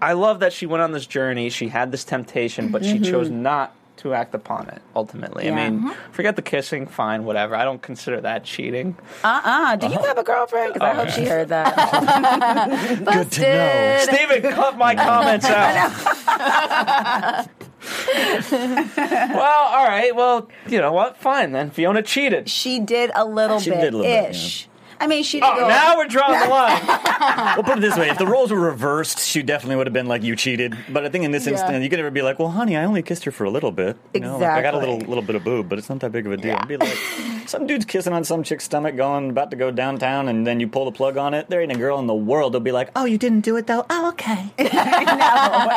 I love that she went on this journey. She had this temptation, but she mm-hmm. chose not to act upon it ultimately. Mm-hmm. Yeah. I mean, forget the kissing, fine, whatever. I don't consider that cheating. Uh-uh. Do you have a girlfriend? Because I hope she heard that. Good to know. Steven, cut my comments out. well, all right. Well, you know what? Fine then. Fiona cheated. she did a little She bit did a little bit, ish. I mean, she didn't Oh, go. now we're drawing the line. We'll put it this way: if the roles were reversed, she definitely would have been like, "You cheated." But I think in this Yeah. instance, you could never be like, "Well, honey, I only kissed her for a little bit. You know, like, I got a little little bit of boob, but it's not that big of a deal." I'd be like, some dude's kissing on some chick's stomach, going about to go downtown, and then you pull the plug on it. There ain't a girl in the world that'll be like, "Oh, you didn't do it though. Oh, okay." I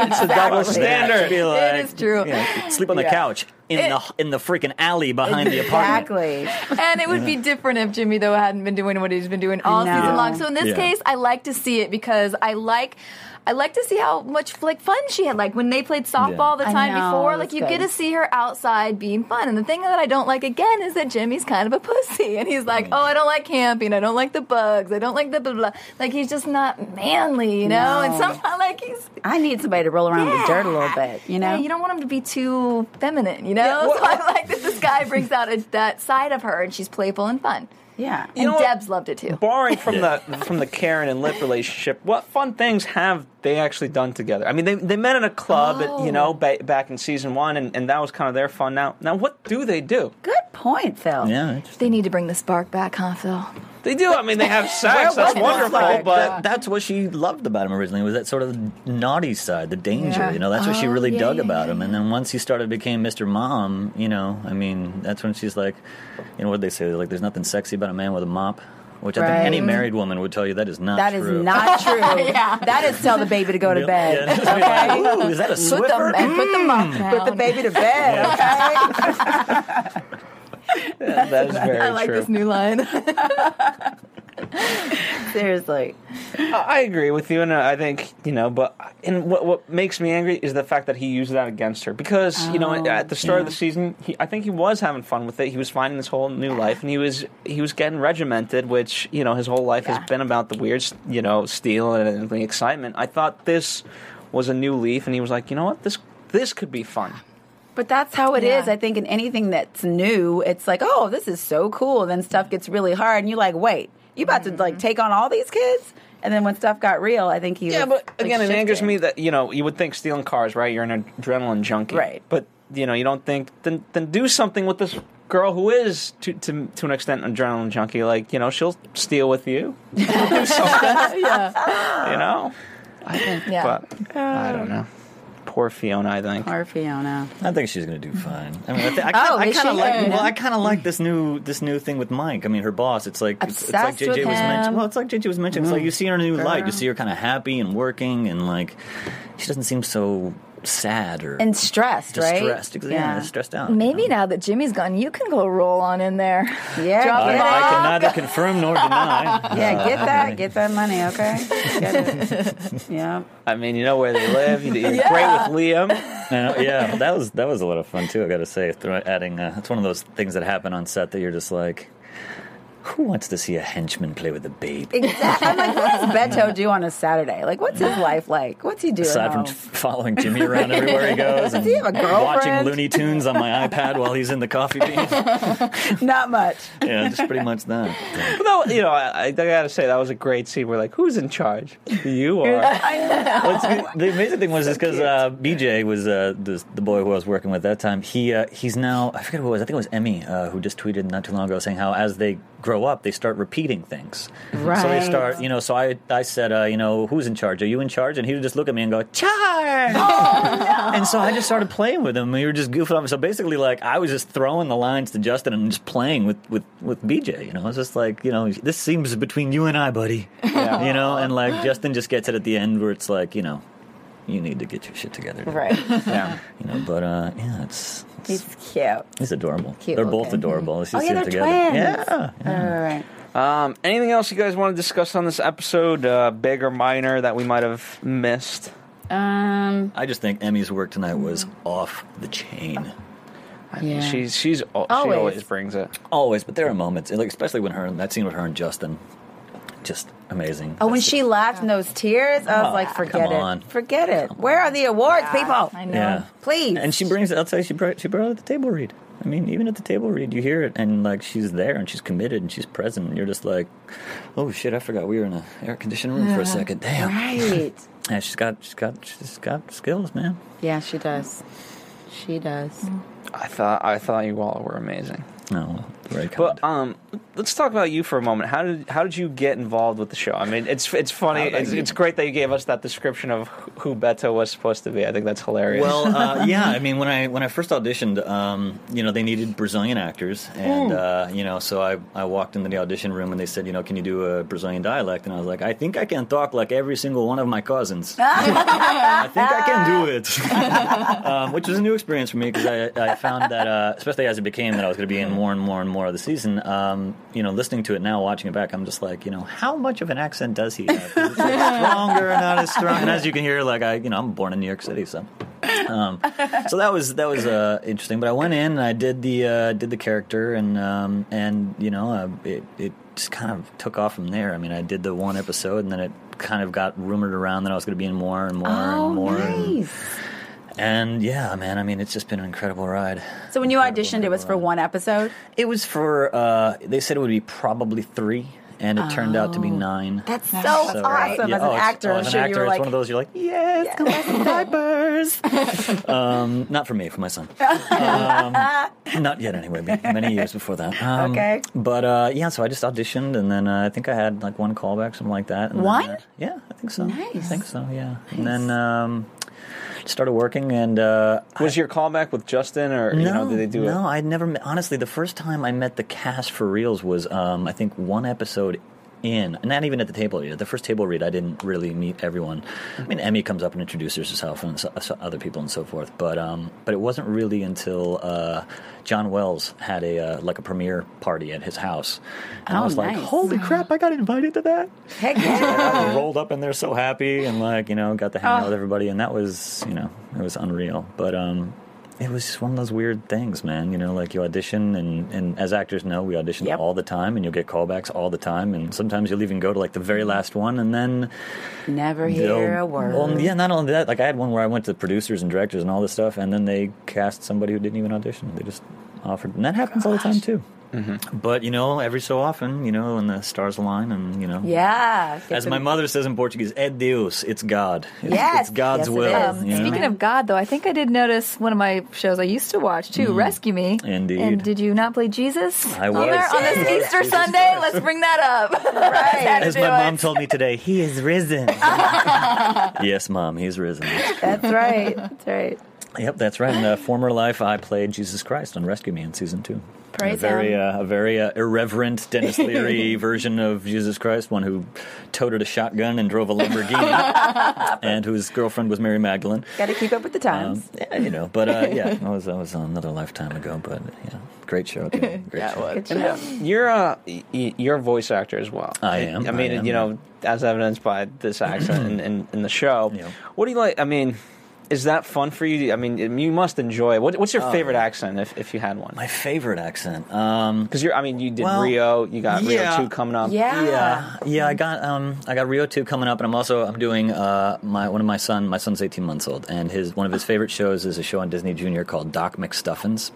know. It's a double standard. She'd be like, is true. you know, sleep on the Yeah. couch. In the in the freaking alley behind the apartment. Exactly. And it would be different if Jimmy though hadn't been doing what he's been doing all know. season long. So in this Yeah. case, I like to see it because I like. I like to see how much like fun she had. Like when they played softball the time know, before, like you good. get to see her outside being fun. And the thing that I don't like again is that Jimmy's kind of a pussy, and he's like, mm. "Oh, I don't like camping. I don't like the bugs. I don't like the blah blah." blah." Like he's just not manly, you know. And No. somehow, like he's I need somebody to roll around in the dirt a little bit, you know? Yeah, you don't want him to be too feminine, you know? Yeah, well- so I like that this guy brings out a, that side of her and she's playful and fun. yeah. And know what? Deb's loved it too. Barring from the from the Karen and Lip relationship, what fun things have they actually done together? I mean, they, they met in a club, at, you oh. know, ba- back in season one, and, and that was kind of their fun. Now, now, what do they do? Good point, Phil. Yeah, interesting. They need to bring the spark back, huh, Phil? They do. I mean, they have sex. That's wonderful. spark? But That, that's what she loved about him originally was that sort of naughty side, the danger. Yeah. You know, that's what she Oh, really yeah, dug yeah, about yeah, him. And then once he started became Mr. Mom, you know, I mean, that's when she's like, you know, what they say? Like, there's nothing sexy about a man with a mop. Which I think any married woman would tell you that is not true. That is not true. Yeah. That is tell the baby to go to bed. Yeah, Okay? Ooh, is that a Put them Swiffer? put them up down. Put the baby to bed, okay? that is very I like true. this new line. Seriously. I I agree with you, and I think you know. But and what what makes me angry is the fact that he used that against her because you know Oh, at the start of the season, he, I think he was having fun with it. He was finding this whole new life, and he was he was getting regimented, which you know his whole life Yeah. has been about the weird, you know, steel and the excitement. I thought this was a new leaf, and he was like, you know what, this this could be fun. But that's how it is. Yeah. I think in anything that's new, it's like, oh, this is so cool. Then stuff gets really hard, and you're like, wait, you about to like take on all these kids? And then when stuff got real, I think he Yeah, was, but like, again, it angers me that you know you would think stealing cars, right? You're an adrenaline junkie, Right. But you know you don't think then then do something with this girl who is to to to an extent an adrenaline junkie. Like you know she'll steal with you, do something, yeah. you know. I think, Yeah. but I don't know. Poor Fiona, I think. Poor Fiona. I think she's going to do fine. I mean, I, th- I, Oh, kinda, I is kind of she? like. Oh, well, I kind of like this new this new thing with Mike. I mean, her boss. It's like it's, it's like Obsessed with JJ was mentioning. him. Well, it's like JJ was mentioning. It's like you mm. see her in a new light. You see her kind of happy and working, and like she doesn't seem so sad or And stressed, right? distressed. Exactly. Yeah, stressed out. Maybe now that Jimmy's gone, you can go roll on in there. Yeah, Drop I, it get I off. can neither confirm nor deny. Yeah, get that. Get that money, okay? Get it. Yeah. I mean, you know where they live. You- You're Yeah. great with Liam. Uh, yeah, that was that was a lot of fun too. I got to say, adding uh, it's one of those things that happen on set that you're just like, who wants to see a henchman play with a babe? Exactly. I'm like, what does Beto do on a Saturday? Like, what's his life like? What's he doing? Aside from home? f- following Jimmy around everywhere he goes and he have a watching? Looney Tunes on my iPad while he's in the coffee bean. Not much. yeah, just pretty much that. Though you know, I, I gotta say that was a great scene. We're like, who's in charge? You are. Well, it's- the amazing thing was is because uh, BJ was uh, the, the boy who I was working with at that time. He uh, he's now I forget who it was. I think it was Emmy uh, who just tweeted not too long ago saying how as they grow up they start repeating things. Right. So they start you know. So I I said uh, you know who's in charge? Are you in charge? And he would just look at me and go charge. And so I just started playing with him. We were just goofing off. So basically, like I was just throwing the lines to Justin and just playing with with with BJ. You know, it's just like you know this seems between you and I, buddy. Yeah. You know, and like Justin just gets it at the end where it's like you know you need to get your shit together. Right. Yeah. You know, but uh, yeah, it's, it's He's cute. he's adorable. Cute they're both looking. adorable. Let's Oh, just yeah, see they're them together. twins. Yeah. yeah. All right. Um, anything else you guys want to discuss on this episode, uh, big or minor, that we might have missed? Um. I just think Emmy's work tonight was off the chain. Yeah. She's she's al- she Always. always brings it. Always, but there are moments, like especially when her that scene with her and Justin, just amazing. Oh, when she laughed in those tears, I was Oh, like, come forget on. it. Forget it. Where are the awards, people? I know. Yeah. Please. And she brings. I'll tell you, she brought. She brought it at the table read. I mean, even at the table read, you hear it, and like she's there, and she's committed, and she's present, and you're just like, oh shit, I forgot we were in a air conditioned room for a second. Damn. Right. Yeah, she's got, she's got, she's got skills, man. Yeah, she does. She does. Mm. I thought I thought you all were amazing. No, very kind. But um, let's talk about you for a moment. How did how did you get involved with the show? I mean, it's it's funny. How did I It's, it's great that you gave us that description of who Beto was supposed to be. I think that's hilarious. Well, uh, yeah. I mean, when I when I first auditioned, um, you know, they needed Brazilian actors, and uh, you know, so I I walked into the audition room and they said, you know, can you do a Brazilian dialect? And I was like, I think I can talk like every single one of my cousins. I think I can do it, um, which was a new experience for me because I, I found that, uh, especially as it became that I was going to be in more and more and more of the season. Um, you know, listening to it now, watching it back, I'm just like, you know, how much of an accent does he have? Like stronger, not as strong. And as you can hear, like I, you know, I'm born in New York City, so. Um, so that was that was uh, interesting. But I went in and I did the uh, did the character and um, and you know uh, it it just kind of took off from there. I mean, I did the one episode and then it kind of got rumored around that I was going to be in more and more Oh, and more. Nice. and yeah, man, I mean, it's just been an incredible ride. So when you Incredible, auditioned, it was for ride. one episode. It was for. Uh, they said it would be probably three, and it turned out to be nine. That's so, So, awesome. uh, as an oh, actor, oh, as an sure actor, it's like, one of those you're like, yes, come back to diapers. um, not for me, for my son. Um, not yet, anyway. Many years before that. Um, Okay. But uh, yeah, so I just auditioned, and then uh, I think I had like one callback, something like that. And then, One? uh, yeah, I think so. Nice. I think so. Yeah. And then um, started working, and uh, was your callback with Justin, or you know, did they do it? no, it? I'd never met. Honestly, the first time I met the cast for reals was, um, I think, one episode in, not even at the table read. At the first table read, I didn't really meet everyone. I mean, Emmy comes up and introduces herself and so, so other people and so forth. But um, but it wasn't really until uh, John Wells had a uh, like a premiere party at his house, and I Oh, was like, "Holy crap! I got invited to that!" heck yeah. I rolled up in there so happy and like you know got to hang out Oh. with everybody and that was you know it was unreal but um it was just one of those weird things man you know like you audition and, and as actors know we audition Yep. all the time and you'll get callbacks all the time and sometimes you'll even go to like the very last one and then Never hear a word. well yeah not only that like I had one where I went to producers and directors and all this stuff and then they cast somebody who didn't even audition they just offered and that happens all the time too Mm-hmm. but you know every so often you know when the stars align and you know yeah. as my mother says in Portuguese, é Deus, it's God. It's, Yes, it's God's yes, will. is. Um, you know? Speaking of God, though, I think I did notice one of my shows I used to watch too, Rescue Me. Indeed. And did you not play Jesus? I on was. there on this Easter Jesus Sunday? Christ. Let's bring that up. right. As my mom told me today, he is risen. yes, mom, he's risen. That's right. That's right. Yep, that's right. In a former life, I played Jesus Christ on Rescue Me in season two. Praise a very, him. uh, a very uh, irreverent Denis Leary version of Jesus Christ, one who toted a shotgun and drove a Lamborghini, and whose girlfriend was Mary Magdalene. Got to keep up with the times. Um, yeah, you know, but uh, yeah, that was that was another lifetime ago. But yeah, great show. Too. Great show. Good show. You're a y- you're a voice actor as well. I am, I mean, I am, you yeah. know, as evidenced by this accent in, in, in the show. Yeah. What do you like? I mean, is that fun for you? I mean, you must enjoy. it. What, what's your favorite accent if, if you had one? Oh, My favorite accent. Um, Because you're, I mean, you did Well, Rio. You got yeah. Rio two coming up. Yeah. Yeah, yeah. I got um, I got Rio two coming up, and I'm also I'm doing uh, my one of my son. My son's 18 months old, and his one of his favorite shows is a show on Disney Junior called Doc McStuffins.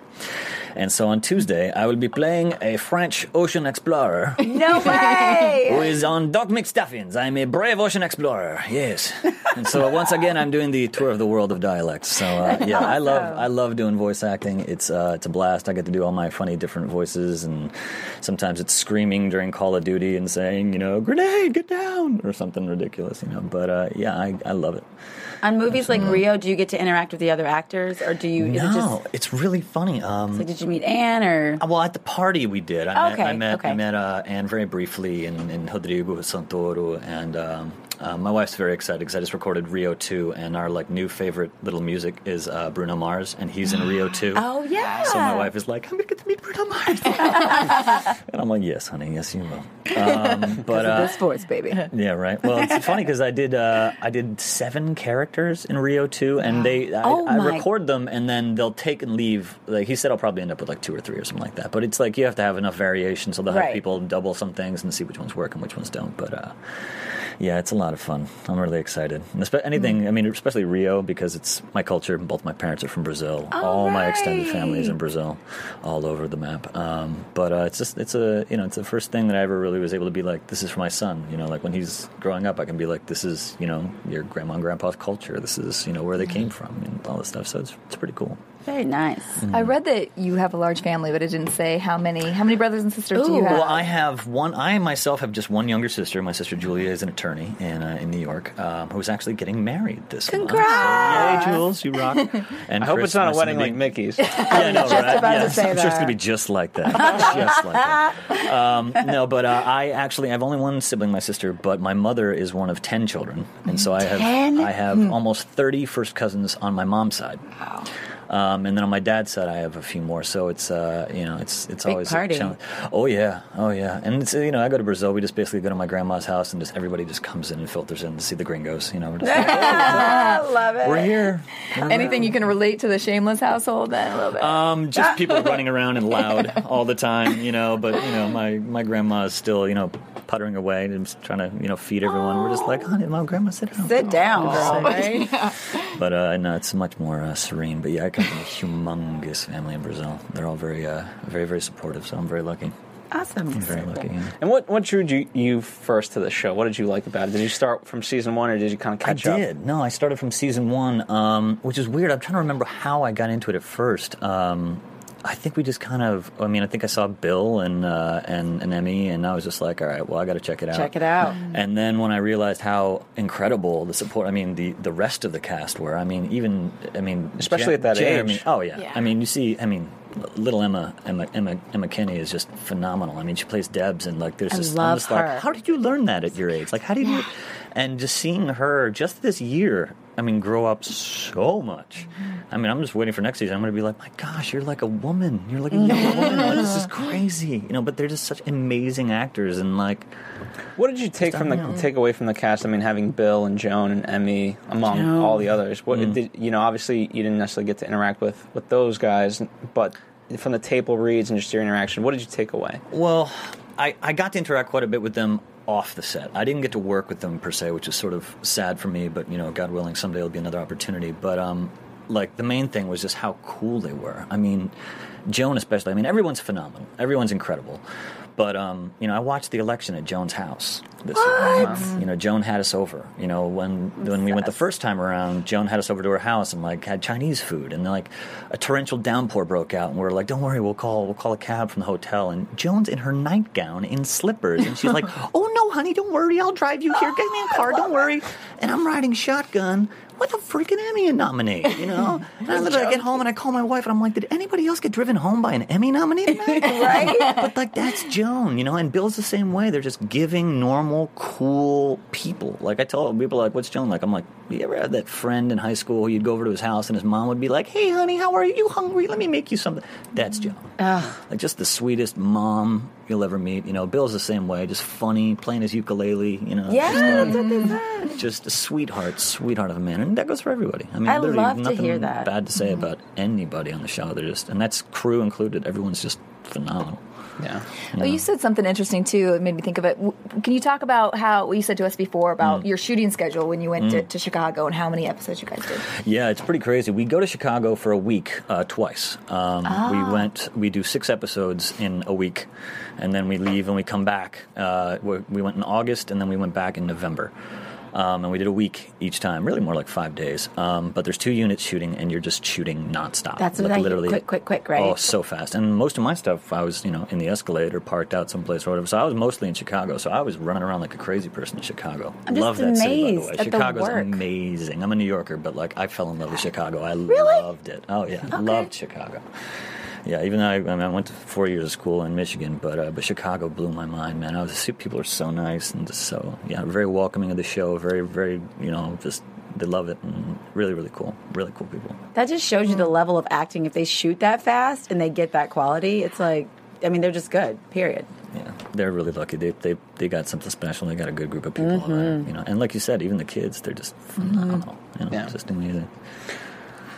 And so on Tuesday, I will be playing a French ocean explorer No way. is on Doc McStuffins. I'm a brave ocean explorer. Yes. And so once again, I'm doing the tour of the world of dialects. So uh, yeah, I love. I love doing voice acting. It's uh, it's a blast. I get to do all my funny different voices, and sometimes it's screaming during Call of Duty and saying, you know, grenade, get down, or something ridiculous, you know. But uh, yeah, I, I love it. On movies like Rio, do you get to interact with the other actors, or do you? Is it No, just it's really funny. Um, like, did you meet Anne or? Well, at the party we did. I Okay, met, I met, okay. I met uh, Anne very briefly and, and Rodrigo Santoro, and um, uh, my wife's very excited because I just recorded Rio 2, and our like new favorite little music is uh, Bruno Mars, and he's in Rio 2. Oh yeah. So my wife is like, I'm gonna get to meet Bruno Mars, and I'm like, yes, honey, yes, you will. Um, but uh, this voice, baby. yeah, right. Well, it's funny because I did uh, I did seven characters in Rio two, and they I, Oh I my- record them, and then they'll take and leave. Like he said, I'll probably end up with like two or three or something like that. But it's like you have to have enough variation, so they'll have Right. people double some things and see which ones work and which ones don't. But uh, Yeah, it's a lot of fun. I'm really excited. And anything, I mean, especially Rio because it's my culture. Both my parents are from Brazil. all my extended family is in Brazil, all over the map. Um, but uh, it's just, it's a, you know, it's the first thing that I ever really was able to be like, this is for my son. You know, like when he's growing up, I can be like, this is, you know, your grandma and grandpa's culture. This is, you know, where they came from and all this stuff. So it's, it's pretty cool. Very nice. I read that you have a large family, but it didn't say how many. How many brothers and sisters do you have? Well, I have one. I myself have just one younger sister. My sister Julia is an attorney in uh, in New York, um, who's actually getting married this Congrats! month. So, yay, Jules, you rock! And I hope Chris, it's not a wedding like Mickey's. Yeah, I know, right? about to Yeah, say I'm sure it's gonna be just like that. just like that. Um, no, but uh, I actually I have only one sibling, my sister, but my mother is one of ten children, and so I have 10? I have almost 30 first cousins on my mom's side. Um, and then on my dad's side, I have a few more. So it's uh, you know it's it's Big always party. a challenge. Oh yeah, oh yeah. And it's, you know I go to Brazil. We just basically go to my grandma's house and just everybody just comes in and filters in to see the gringos. You know, we're just like, I love it. we're here. Anything you can relate to the Shameless household? Then a little bit. Um, just people running around and loud all the time, you know. But you know, my my grandma is still, you know, puttering away and trying to, you know, feed everyone. We're just like, honey, my grandma, sit down. Sit down, girl. Right? But uh, no, it's much more uh, serene. But yeah, I a humongous family in Brazil. They're all very, uh, very, very supportive. So I'm very lucky. Awesome. I'm very lucky. Yeah. And what what drew you, you first to the show? What did you like about it? Did you start from season one, or did you kind of I catch up? I did. No, I started from season one, um, which is weird. I'm trying to remember how I got into it at first. Um, I think we just kind of. I mean, I think I saw Bill and uh, and, and Emmy, and I was just like, all right, well, I got to check it out. Check it out. And then when I realized how incredible the support, I mean, the, the rest of the cast were. I mean, even, I mean, Especially at that Jeremy- age. Oh yeah. Yeah. I mean, you see, I mean, little Emma, Emma, Emma, Emma Kenney is just phenomenal. I mean, she plays Debs, and like, there's I just, love I'm just her. like, how did you learn that at your age? Like, how did you? And just seeing her just this year, I mean, grow up so much. I mean, I'm just waiting for next season. I'm going to be like, my gosh, you're like a woman. You're like a young woman. Like, this is crazy, you know. But they're just such amazing actors, and like, What did you take from the don't know. take away from the cast? I mean, having Bill and Joan and Emmy among Joan. all the others. What mm. did you know? Obviously, you didn't necessarily get to interact with with those guys, but from the table reads and just your interaction, what did you take away? Well, I, I got to interact quite a bit with them off the set. I didn't get to work with them per se, which is sort of sad for me. But you know, God willing, someday it'll be another opportunity. But um, like the main thing was just how cool they were. I mean, Joan especially. I mean, everyone's phenomenal. Everyone's incredible. But um, you know, I watched the election at Joan's house this year. You know, Joan had us over. You know, when when we went the first time around, Joan had us over to her house and like had Chinese food, and then like a torrential downpour broke out, and we are like, "Don't worry, we'll call we'll call a cab from the hotel." And Joan's in her nightgown in slippers, and she's like, "Oh no, honey, don't worry, I'll drive you here. Get me a car, don't worry." And I'm riding shotgun with a freaking Emmy nominee, you know? And I literally get home and I call my wife and I'm like, did anybody else get driven home by an Emmy nominee tonight? Right? but like that's Joan, you know, and Bill's the same way. They're just giving normal, cool people. Like I tell people, like, what's Joan like? I'm like, you ever had that friend in high school? You'd go over to his house and his mom would be like, "Hey, honey, how are you? You hungry? Let me make you something." That's Joan. Like just the sweetest mom you'll ever meet. You know, Bill's the same way, just funny, playing his ukulele. You know, Yeah, just, that's what they said. just a sweetheart, sweetheart of a man, and that goes for everybody. I mean, I literally love to nothing hear that. bad to say mm-hmm. about anybody on the show. They're just, and that's crew included. Everyone's just phenomenal. Yeah. Oh, you said something interesting too. It made me think of it. Can you talk about how what you said to us before about your shooting schedule when you went to, to Chicago and how many episodes you guys did? Yeah, it's pretty crazy. We go to Chicago for a week uh, twice. Um, We went, we do six episodes in a week, and then we leave and we come back. Uh, we went in August, and then we went back in November. Um, and we did a week each time, really more like five days. Um, but there's two units shooting, and you're just shooting nonstop. That's what Like, I hear. Quick, quick, quick, right? Oh, so fast. And most of my stuff, I was, you know, in the Escalade or parked out someplace or whatever. So I was mostly in Chicago. So I was running around like a crazy person in Chicago. I'm love just that city, by the way. at the Chicago's amazing. I'm a New Yorker, but like I fell in love with Chicago. I Really? loved it. Oh yeah, loved Chicago. Yeah, even though I, I, mean, I went to four years of school in Michigan, but uh, but Chicago blew my mind, man. I was people are so nice and just so yeah, very welcoming of the show. Very very you know just they love it and really really cool, really cool people. That just shows you the level of acting. If they shoot that fast and they get that quality, it's like, I mean, they're just good. Period. Yeah, they're really lucky. They they they got something special. They got a good group of people there, you know. And like you said, even the kids, they're just mm-hmm. phenomenal. You know, Yeah. just amazing.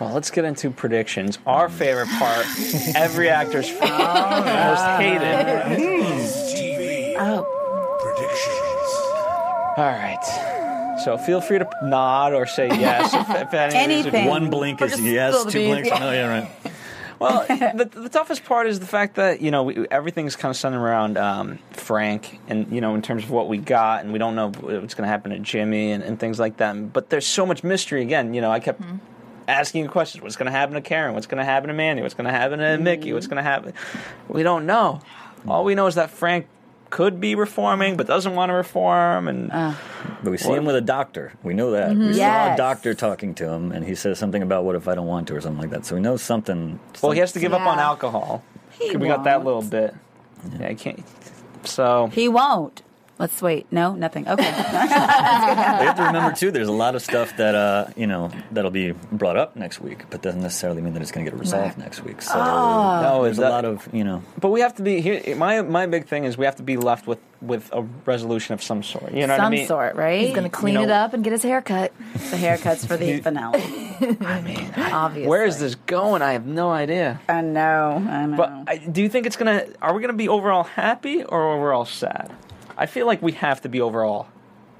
Well, let's get into predictions. Our favorite part, every actor's favorite, most hated. Oh, predictions. All right. So feel free to nod or say yes if, if any of these Anything. One blink Or is just yes, spill two beans, blinks. yeah. No, yeah, right. Well, the, the toughest part is the fact that you know we, everything's kind of centered around um, Frank, and you know in terms of what we got, and we don't know what's going to happen to Jimmy and, and things like that. But there's so much mystery. Again, you know, I kept asking you questions: What's going to happen to Karen? What's going to happen to Mandy? What's going to happen to Mickey? Mm-hmm. What's going to happen? We don't know. All we know is that Frank could be reforming, but doesn't want to reform, and uh. But we see him with a doctor. We know that. Mm-hmm. We saw a doctor talking to him, and he says something about what if I don't want to or something like that. So we know something. well, he has to give up on alcohol. He we got that little bit. Yeah, I can't. So He won't. Let's wait. No, nothing. Okay. We have to remember too. There's a lot of stuff that uh, you know that'll be brought up next week, but doesn't necessarily mean that it's going to get resolved next week. So no, there's is a lot of you know. But we have to be here. My my big thing is we have to be left with with a resolution of some sort. You know what I Some mean? sort, right? He's going to clean know- it up and get his hair cut. the haircuts for the finale. I mean, Obviously. where is this going? I have no idea. I know. I know. But I, do you think it's gonna? Are we gonna be overall happy or overall sad? I feel like we have to be overall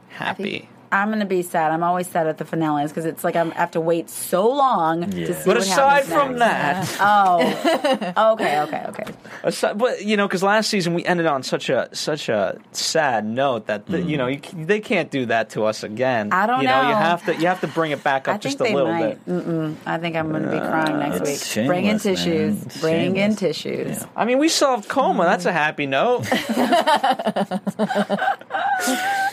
happy. I'm gonna be sad. I'm always sad at the finales because it's like I'm, I have to wait so long Yeah. to see. But what aside from next. that, oh, okay, okay, okay. aside, but you know, because last season we ended on such a such a sad note that the, you know you, they can't do that to us again. I don't you know. You have to you have to bring it back up I just think a they little might. bit. Mm-mm. I think I'm gonna be crying next It's week. Bring in shameless, man. tissues. It's Bring in shameless. tissues. I mean, we solved coma. That's a happy note.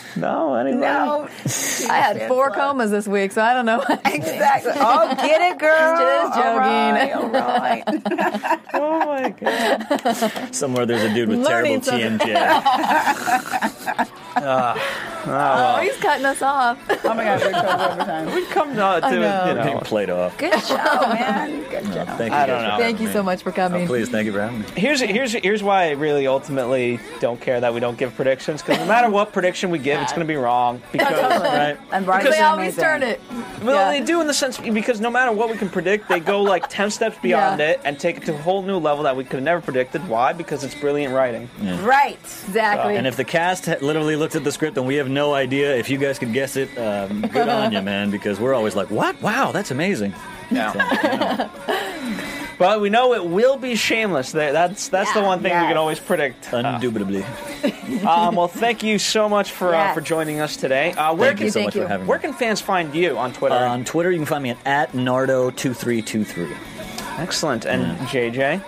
no, anybody? No, I had four comas this week, so I don't know. exactly. Oh, get it, girl. Just joking. All right. All right. Oh my god. Somewhere there's a dude with Learning terrible something. TMJ. Ah. Ah, oh, he's cutting us off. oh my God, we're over overtime. We've come to, to know. you Being know. played off. Good job, man. Good job. Thank you. I don't know. Thank you me. so much for Oh, coming. please, thank you for having me. Here's here's here's why I really ultimately don't care that we don't give predictions because no matter what prediction we give, it's going to be wrong because right. And Bryce They always amazing. turn it. Well, Yeah. they do in the sense because no matter what we can predict, they go like ten steps beyond Yeah. it and take it to a whole new level that we could have never predicted. Why? Because it's brilliant writing. Right. Exactly. And if the cast literally looked at the script and we have no idea, if you guys could guess it, um, good on you, man, because we're always like, what? Wow, that's amazing. Yeah. But we know it will be shameless. There, that's that's the one thing we can always predict. Indubitably. Um, well, thank you so much for uh, for joining us today. Uh, where Thank can you so thank much you. for having where me. can fans find you on Twitter? Uh, on Twitter, you can find me at, at Nardo2323. Excellent. And JJ.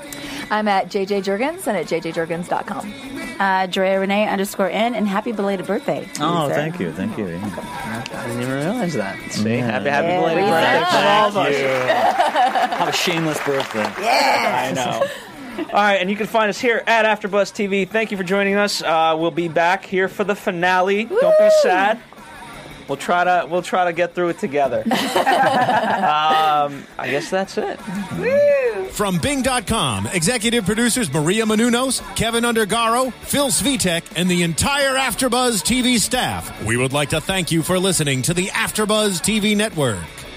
I'm at JJ Jurgens and at jjjurgens.com. Uh, Drea Renee underscore N and happy belated birthday. Oh, Lisa. thank you, thank you. yeah. I didn't even realize that. See, happy happy Yeah, belated we birthday said from all of us. Have a shameless birthday. I know. All right, and you can find us here at AfterBuzz TV. Thank you for joining us. Uh, we'll be back here for the finale. Don't be sad. We'll try to we'll try to get through it together. um, I guess that's it. From Bing.com, executive producers Maria Menounos, Keven Undergaro, Phil Svitek, and the entire Afterbuzz TV staff. We would like to thank you for listening to the Afterbuzz TV network.